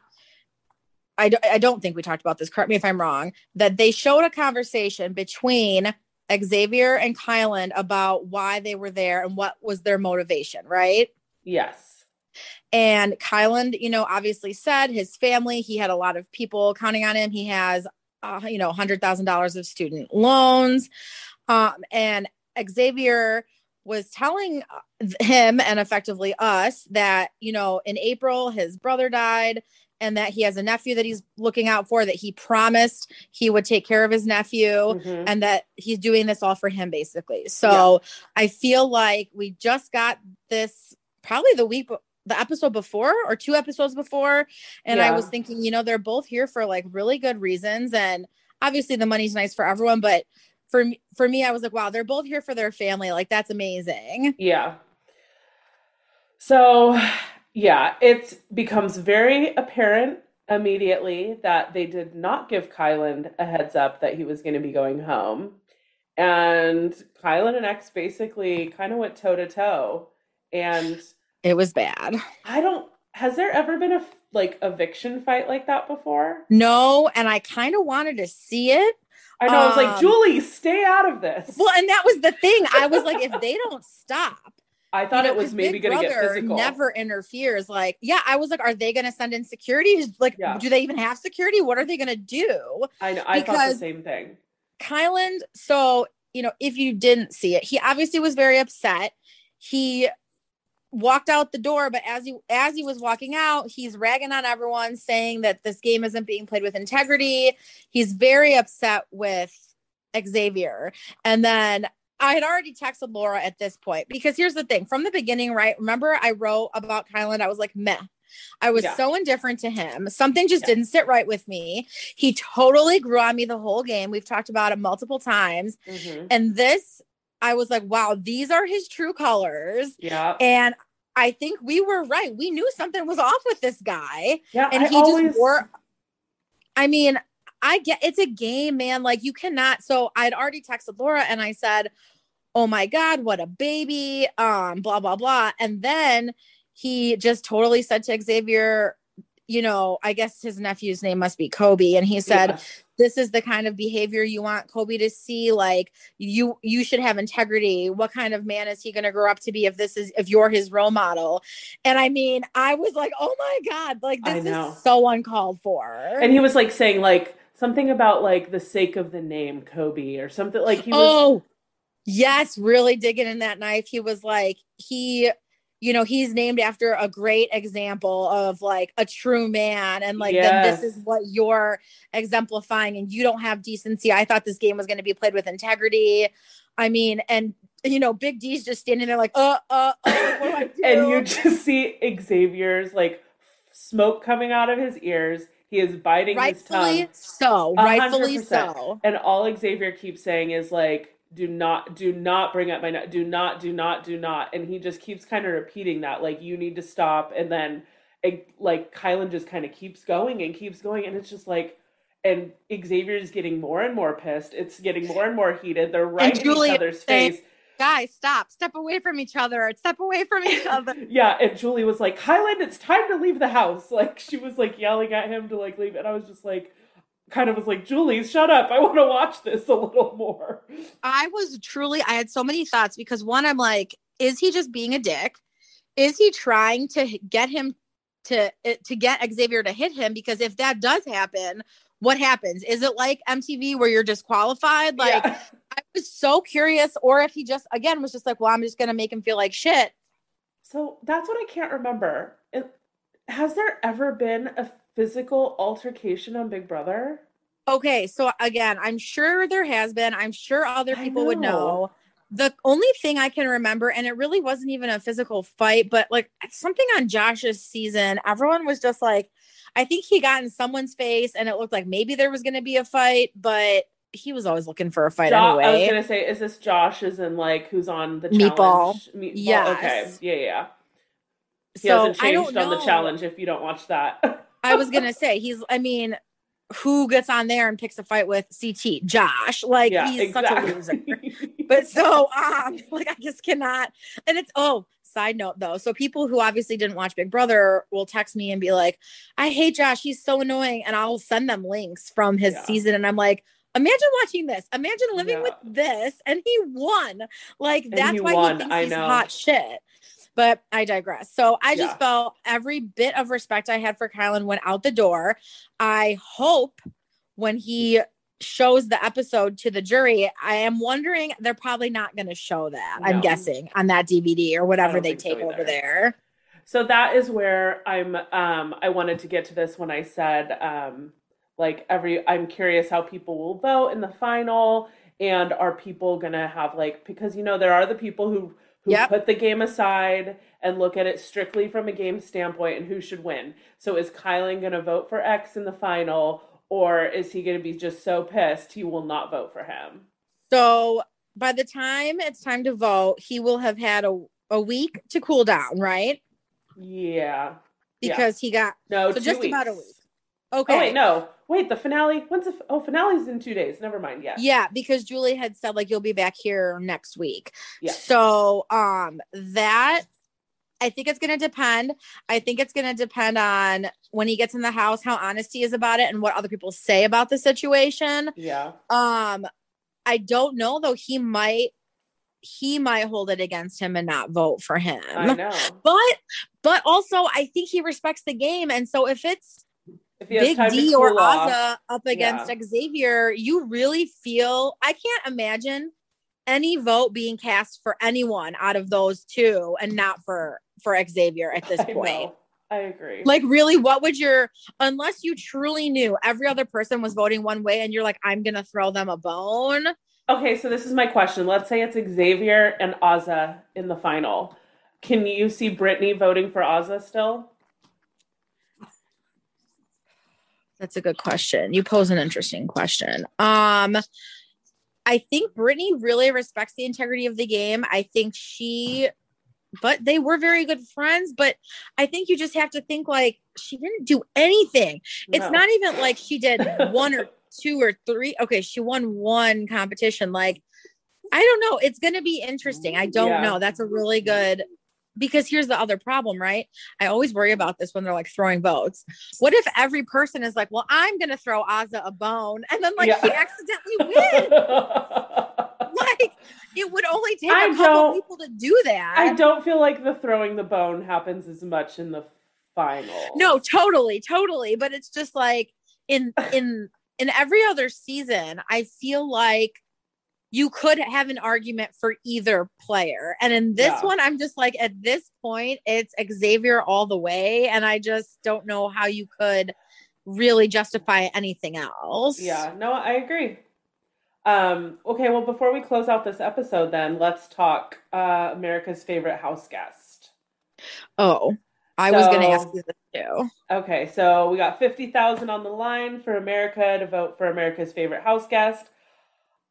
I, d- I don't think we talked about this. Correct me if I'm wrong. That they showed a conversation between Xavier and Kyland about why they were there and what was their motivation, right? Yes. And Kyland, you know, obviously said his family, he had a lot of people counting on him. He has, uh, you know, $100,000 of student loans. Um, and Xavier was telling uh, him and effectively us that, you know, in April, his brother died and that he has a nephew that he's looking out for, that he promised he would take care of his nephew Mhm. and that he's doing this all for him basically. So I feel like we just got this probably the week the episode before or two episodes before and I was thinking, you know, they're both here for like really good reasons and obviously the money's nice for everyone, but for me, for me I was like, wow, they're both here for their family. Like that's amazing. Yeah. So, yeah, it becomes very apparent immediately that they did not give Kyland a heads up that he was going to be going home. And Kyland and X basically kind of went toe to toe. And It was bad. I don't, has there ever been a like eviction fight like that before? No, and I kind of wanted to see it. I know, I was like, Um, Julie, stay out of this. Well, and that was the thing. I was like, if they don't stop, I thought you know, it was maybe going to get physical. Never interferes. Like, yeah, I was like, are they going to send in security? Like, Yeah. do they even have security? What are they going to do? I know, I thought the same thing. Kyland, so you know, if you didn't see it, he obviously was very upset. He walked out the door, but as he as he was walking out, he's ragging on everyone, saying that this game isn't being played with integrity. He's very upset with Xavier. And then I had already texted Laura at this point because here's the thing from the beginning, right? Remember, I wrote about Kyland, I was like, meh. I was Yeah. so indifferent to him. Something just Yeah. didn't sit right with me. He totally grew on me the whole game. We've talked about it multiple times. Mhm. And this, I was like, wow, these are his true colors. Yeah. And I think we were right. We knew something was off with this guy. Yeah. And I he always, just wore. I mean, I get it's a game, man. Like you cannot. So I'd already texted Laura and I said, Oh my God, what a baby. Um, blah, blah, blah. And then he just totally said to Xavier, you know, I guess his nephew's name must be Kobe. And he said, Yes. this is the kind of behavior you want Kobe to see. Like you, you should have integrity. What kind of man is he going to grow up to be if this is if you're his role model? And I mean, I was like, oh my god, like this is so uncalled for. and he was like saying like something about like the sake of the name Kobe or something like he was oh, yes, really digging in that knife. He was like he. You know, he's named after a great example of like a true man, and like then this is what you're exemplifying, and you don't have decency. I thought this game was going to be played with integrity. I mean, and you know, Big D's just standing there like, uh, uh, uh what do I do? and you just see Xavier's like smoke coming out of his ears. He is biting his tongue. so, rightfully hundred percent. so. And all Xavier keeps saying is like, do not, do not bring up my, no- do not, do not, do not. And he just keeps kind of repeating that, like, you need to stop. And then, it, like, Kyland just kind of keeps going and keeps going. And it's just like, and Xavier's getting more and more pissed. It's getting more and more heated. They're right in each other's saying- face. Guys, stop, step away from each other, step away from each other. Yeah, and Julie was like, Kyland, it's time to leave the house. Like she was like yelling at him to like leave. And I was just like kind of was like, Julie, shut up. I want to watch this a little more. I was truly, I had so many thoughts because one, I'm like, is he just being a dick? Is he trying to get him to eh, to get Xavier to hit him? Because if that does happen, what happens? Is it like MTV where you're disqualified? Like Yeah. I was so curious, or if he just again was just like, well, I'm just gonna make him feel like shit. So that's what I can't remember. It, has there ever been a physical altercation on Big Brother? Okay, so again, I'm sure there has been. I'm sure other people would know. know. The only thing I can remember, and it really wasn't even a physical fight, but like something on Josh's season, everyone was just like, I think he got in someone's face, and it looked like maybe there was going to be a fight, but he was always looking for a fight Jo- I was gonna say, is this Josh? Is in like who's on the Meatball. challenge? Meatball. Yes. Okay. Yeah, yeah. He so hasn't I don't changed on the know. challenge. If you don't watch that, I was gonna say he's. I mean, who gets on there and picks a fight with CT? Josh. Like Yeah, he's such a loser. But so um like I just cannot and it's oh side note though. So people who obviously didn't watch Big Brother will text me and be like, I hate Josh, he's so annoying. And I'll send them links from his Yeah. season. And I'm like, imagine watching this. Imagine living Yeah. with this. And he won. Like And that's why won, he thinks I he's know. hot shit. But I digress. So I just Yeah. felt every bit of respect I had for Kyland went out the door. I hope when he shows the episode to the jury, I am wondering they're probably not going to show that. I'm guessing on that DVD or whatever they think so take over there. So that is where I'm um I wanted to get to this when I said um like every I'm curious how people will vote in the final and are people going to have like because you know there are the people who who Yep. put the game aside and look at it strictly from a game standpoint and who should win. So is Kyland going to vote for X in the final or is he going to be just so pissed he will not vote for him? So by the time it's time to vote, he will have had a, a week to cool down, right? Yeah. Yeah. Because he got No, so just about a week. Okay. Oh wait, no. Wait, the finale. When's the oh finale's in two days? Never mind. Yeah. Yeah, because Julie had said like you'll be back here next week. Yeah. So um that I think it's gonna depend. I think it's gonna depend on when he gets in the house, how honest he is about it and what other people say about the situation. Yeah. Um I don't know though, he might he might hold it against him and not vote for him. I know. But but also I think he respects the game. And so if it's If he has Big D or Azah up against Xavier, you really feel I can't imagine any vote being cast for anyone out of those two and not for for Xavier at this I point. know. I agree. Like really what would your unless you truly knew every other person was voting one way and you're like I'm going to throw them a bone. okay, so this is my question. Let's say it's Xavier and Azah in the final. Can you see Brittany voting for Azah still? That's a good question. You pose an interesting question. Um I think Brittany really respects the integrity of the game. I think she but they were very good friends, but I think you just have to think like she didn't do anything. It's not even like she did one or two or three. Okay, she won one competition like I don't know. It's going to be interesting. I don't Yeah. know. That's a really good because here's the other problem, right? I always worry about this when they're like throwing votes. What if every person is like, "Well, I'm going to throw Azah a bone," and then like Yeah. he accidentally wins? like it would only take a I couple people to do that. I don't feel like the throwing the bone happens as much in the final. No, totally, totally. But it's just like in in in every other season, I feel like you could have an argument for either player. And in this Yeah. one, I'm just like at this point, it's Xavier all the way. And I just don't know how you could really justify anything else. Yeah, no, I agree. Um, okay, well, before we close out this episode, then let's talk uh, America's favorite house guest. Oh, I was gonna ask you this too. Okay, so we got 50,000 on the line for America to vote for America's favorite house guest.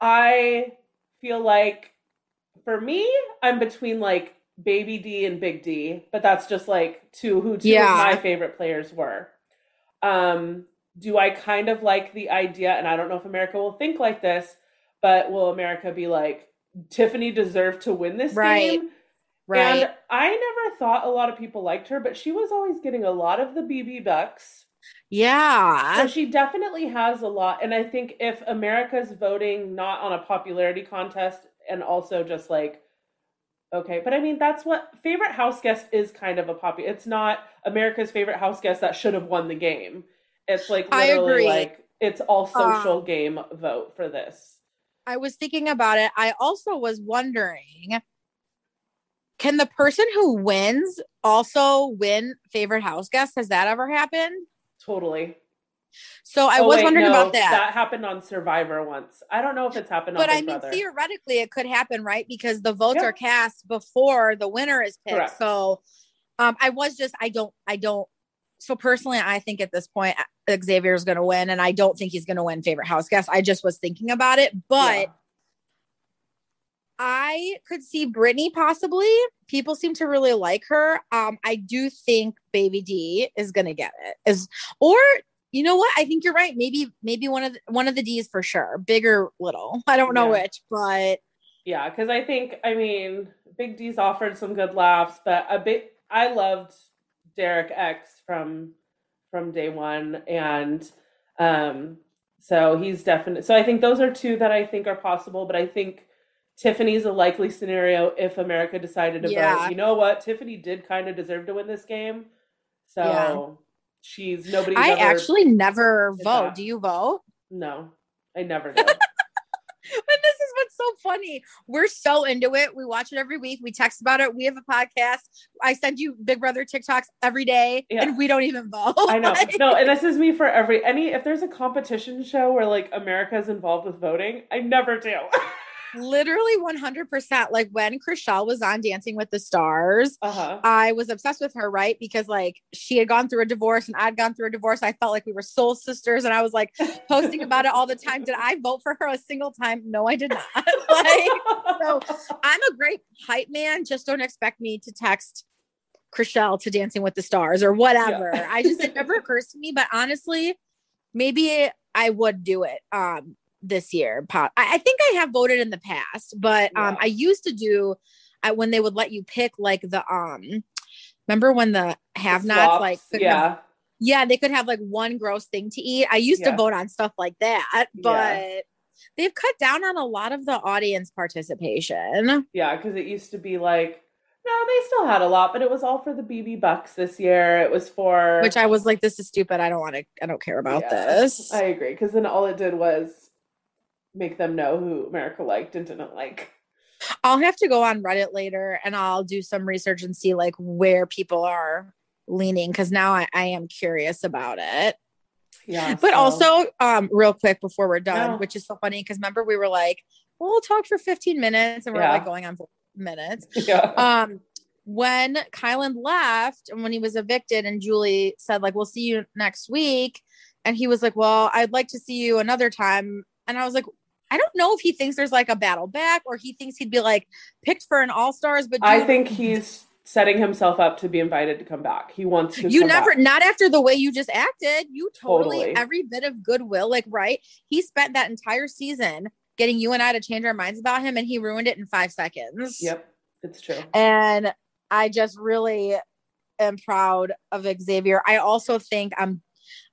I feel like for me, I'm between like Baby D and Big D, but that's just like two who two Yeah. of my favorite players were. Um, do I kind of like the idea, and I don't know if America will think like this, but will America be like, Tiffany deserved to win this Right. game? Right. And I never thought a lot of people liked her, but she was always getting a lot of the BB bucks. Yeah. So she definitely has a lot. And I think if America's voting not on a popularity contest and also just like, okay, but I mean, that's what favorite house guest is kind of a popular. It's not America's favorite house guest that should have won the game. It's like I literally agree. like, it's all social Um, game vote for this. I was thinking about it. I also was wondering can the person who wins also win favorite house guest? Has that ever happened? Totally. So I Oh, was wait, wondering no, about that. That happened on Survivor once. I don't know if it's happened but I mean, Brother. theoretically, it could happen, right? Because the votes are cast before the winner is picked. Correct. So um, I was just, I don't, I don't. So personally, I think at this point, Xavier is going to win, and I don't think he's going to win favorite house guest. I just was thinking about it, but. Yeah. I could see Brittany possibly. People seem to really like her. Um, I do think Baby D is gonna get it. Is or you know what? I think you're right. Maybe maybe one of the, one of the D's for sure. Bigger, little. I don't know Yeah. which, but Yeah, because I think I mean Big D's offered some good laughs, but a bit I loved Derek X from from day one, and um, so he's definite. So I think those are two that I think are possible, but I think Tiffany's a likely scenario if America decided to Yeah. vote. You know what? Tiffany did kind of deserve to win this game, so Yeah. she's nobody. I actually never vote. that. Do you vote? no, I never did. And this is what's so funny. We're so into it. We watch it every week. We text about it. We have a podcast. I send you Big Brother TikToks every day, Yeah. and we don't even vote. I know. Like, No, and this is me for every any if there's a competition show where like America is involved with voting, I never do. literally 100%. Like when Chrishell was on Dancing with the Stars, uh-huh. I was obsessed with her, right? Because like she had gone through a divorce and I'd gone through a divorce. I felt like we were soul sisters and I was like posting about it all the time. Did I vote for her a single time? No, I did not. like so I'm a great hype man. Just don't expect me to text Chrishell to Dancing with the Stars or whatever. Yeah. I just it never occurs to me. But honestly, maybe I would do it um this year. Po- I, I think I have voted in the past, but um I used to do I, when they would let you pick like the um remember when the have nots like could have- yeah. yeah they could have like one gross thing to eat. I used Yeah. to vote on stuff like that, but Yeah. they've cut down on a lot of the audience participation. Yeah, because it used to be like no, they still had a lot, but it was all for the BB Bucks this year. It was for which I was like, this is stupid. I don't want to, I don't care about Yeah, this. I agree, because then all it did was make them know who America liked and didn't like. I'll have to go on Reddit later and I'll do some research and see like where people are leaning because now I, I am curious about it. Yeah, But so- also, um, real quick before we're done, No. which is so funny because remember we were like, well, we'll talk for 15 minutes and we're Yeah. like going on for minutes. yeah. um when Kyland left and when he was evicted and Julie said like we'll see you next week and he was like well I'd like to see you another time and I was like I don't know if he thinks there's like a battle back or he thinks he'd be like picked for an all stars but I think he's setting himself up to be invited to come back. He wants to. you never back. not after the way you just acted you totally, Totally. every bit of goodwill like right he spent that entire season getting you and I to change our minds about him and he ruined it in 5 seconds Yep, it's true. and I just really am proud of Xavier. I also think I'm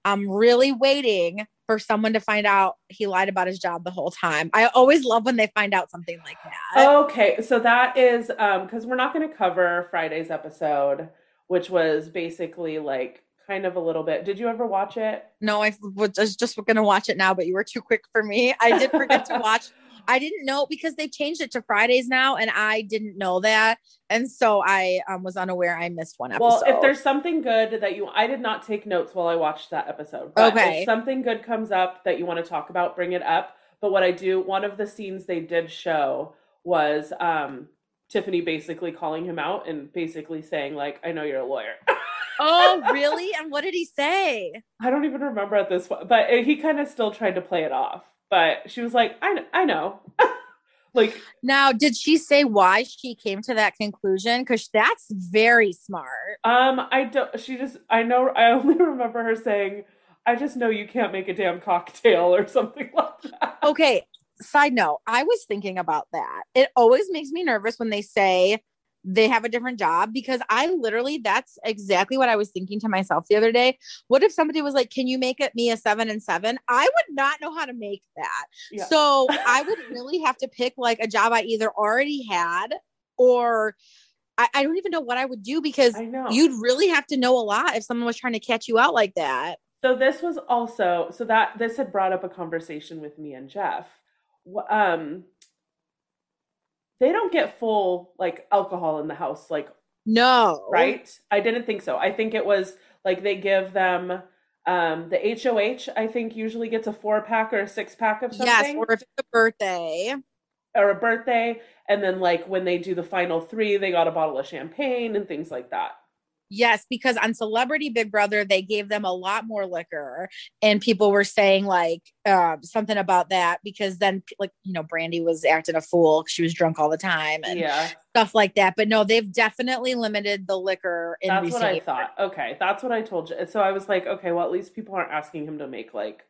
I'm really waiting for someone to find out he lied about his job the whole time. I always love when they find out something like that. Okay, so that is um because we're not going to cover Friday's episode, which was basically like kind of a little bit. Did you ever watch it? No, I was just, just going to watch it now, but you were too quick for me. I did forget to watch. I didn't know because they've changed it to Fridays now, and I didn't know that, and so I um, was unaware I missed one episode. Well, if there's something good that you, I did not take notes while I watched that episode. But Okay. If something good comes up that you want to talk about, bring it up. But what I do, one of the scenes they did show was um Tiffany basically calling him out and basically saying like, "I know you're a lawyer." oh really? And what did he say? I don't even remember at this point, but he kind of still tried to play it off. But she was like, "I, I know." like, Now, did she say why she came to that conclusion? Because that's very smart. um, I don't. She just, I know. I only remember her saying, "I just know you can't make a damn cocktail" or something like that. Okay, side note, I was thinking about that. It always makes me nervous when they say they have a different job because I literally, that's exactly what I was thinking to myself the other day. What if somebody was like, Can you make it me a seven and seven? I would not know how to make that. Yeah. So I would really have to pick like a job I either already had or I, I don't even know what I would do because you'd really have to know a lot if someone was trying to catch you out like that. So this was also so that this had brought up a conversation with me and Jeff. Um, they don't get full like alcohol in the house, like No. right? I didn't think so. I think it was like they give them um the HOH. I think usually gets a four pack or a six pack of something Yes. Or if it's a birthday. or a birthday, and then like when they do the final three, they got a bottle of champagne and things like that. Yes, because on Celebrity Big Brother, they gave them a lot more liquor, and people were saying like uh, something about that because then, like you know, Brandi was acting a fool; she was drunk all the time and Yeah, stuff like that. But no, they've definitely limited the liquor in that's what I years. thought. Okay, that's what I told you. So I was like, okay, well, at least people aren't asking him to make like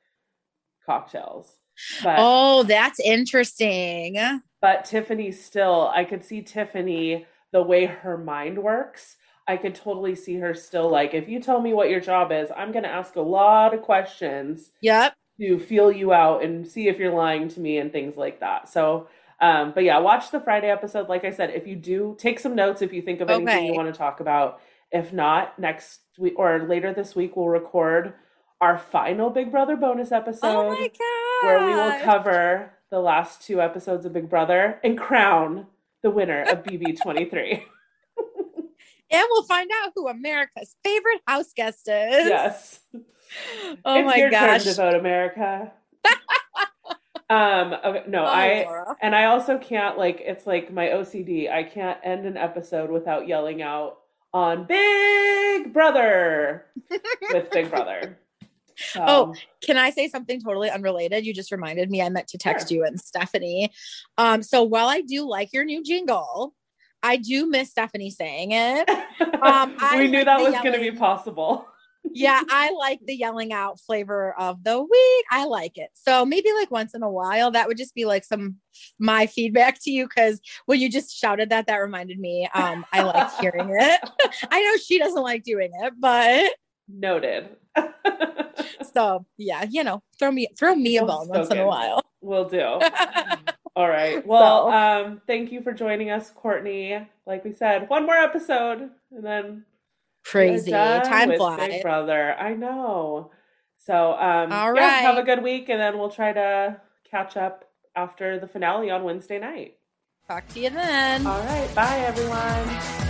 cocktails. But Oh, that's interesting. but Tiffany still, I could see Tiffany the way her mind works. I could totally see her still like, if you tell me what your job is, I'm going to ask a lot of questions Yep. to feel you out and see if you're lying to me and things like that. So, um, but yeah, watch the Friday episode. Like I said, if you do take some notes, if you think of anything you want to talk about, if not, next week or later this week, we'll record our final Big Brother bonus episode oh my god. where we will cover the last two episodes of Big Brother and crown the winner of BB23. and we'll find out who America's favorite house guest is. yes. Oh it's my your gosh. turn to vote, America. um, okay, no, Oh, I Laura. and I also can't like it's like my OCD. I can't end an episode without yelling out on Big Brother with Big Brother. So, Oh, Can I say something totally unrelated? You just reminded me I meant to text you and Stephanie. Um, so while I do like your new jingle, I do miss Stephanie saying it. um, we knew like that was going to be possible. yeah, I like the yelling out flavor of the week. I like it. So maybe like once in a while, that would just be like some my feedback to you because when you just shouted that, that reminded me. Um, I like hearing it. I know she doesn't like doing it, but Noted. so yeah, you know, throw me throw me a bone once in a while. Will do. All right. Well, So- um, thank you for joining us, Courtney. Like we said, one more episode and then Crazy time flies. Big Brother. I know. So, um, All yeah, have a good week, and then we'll try to catch up after the finale on Wednesday night. Talk to you then. All right. Bye, everyone.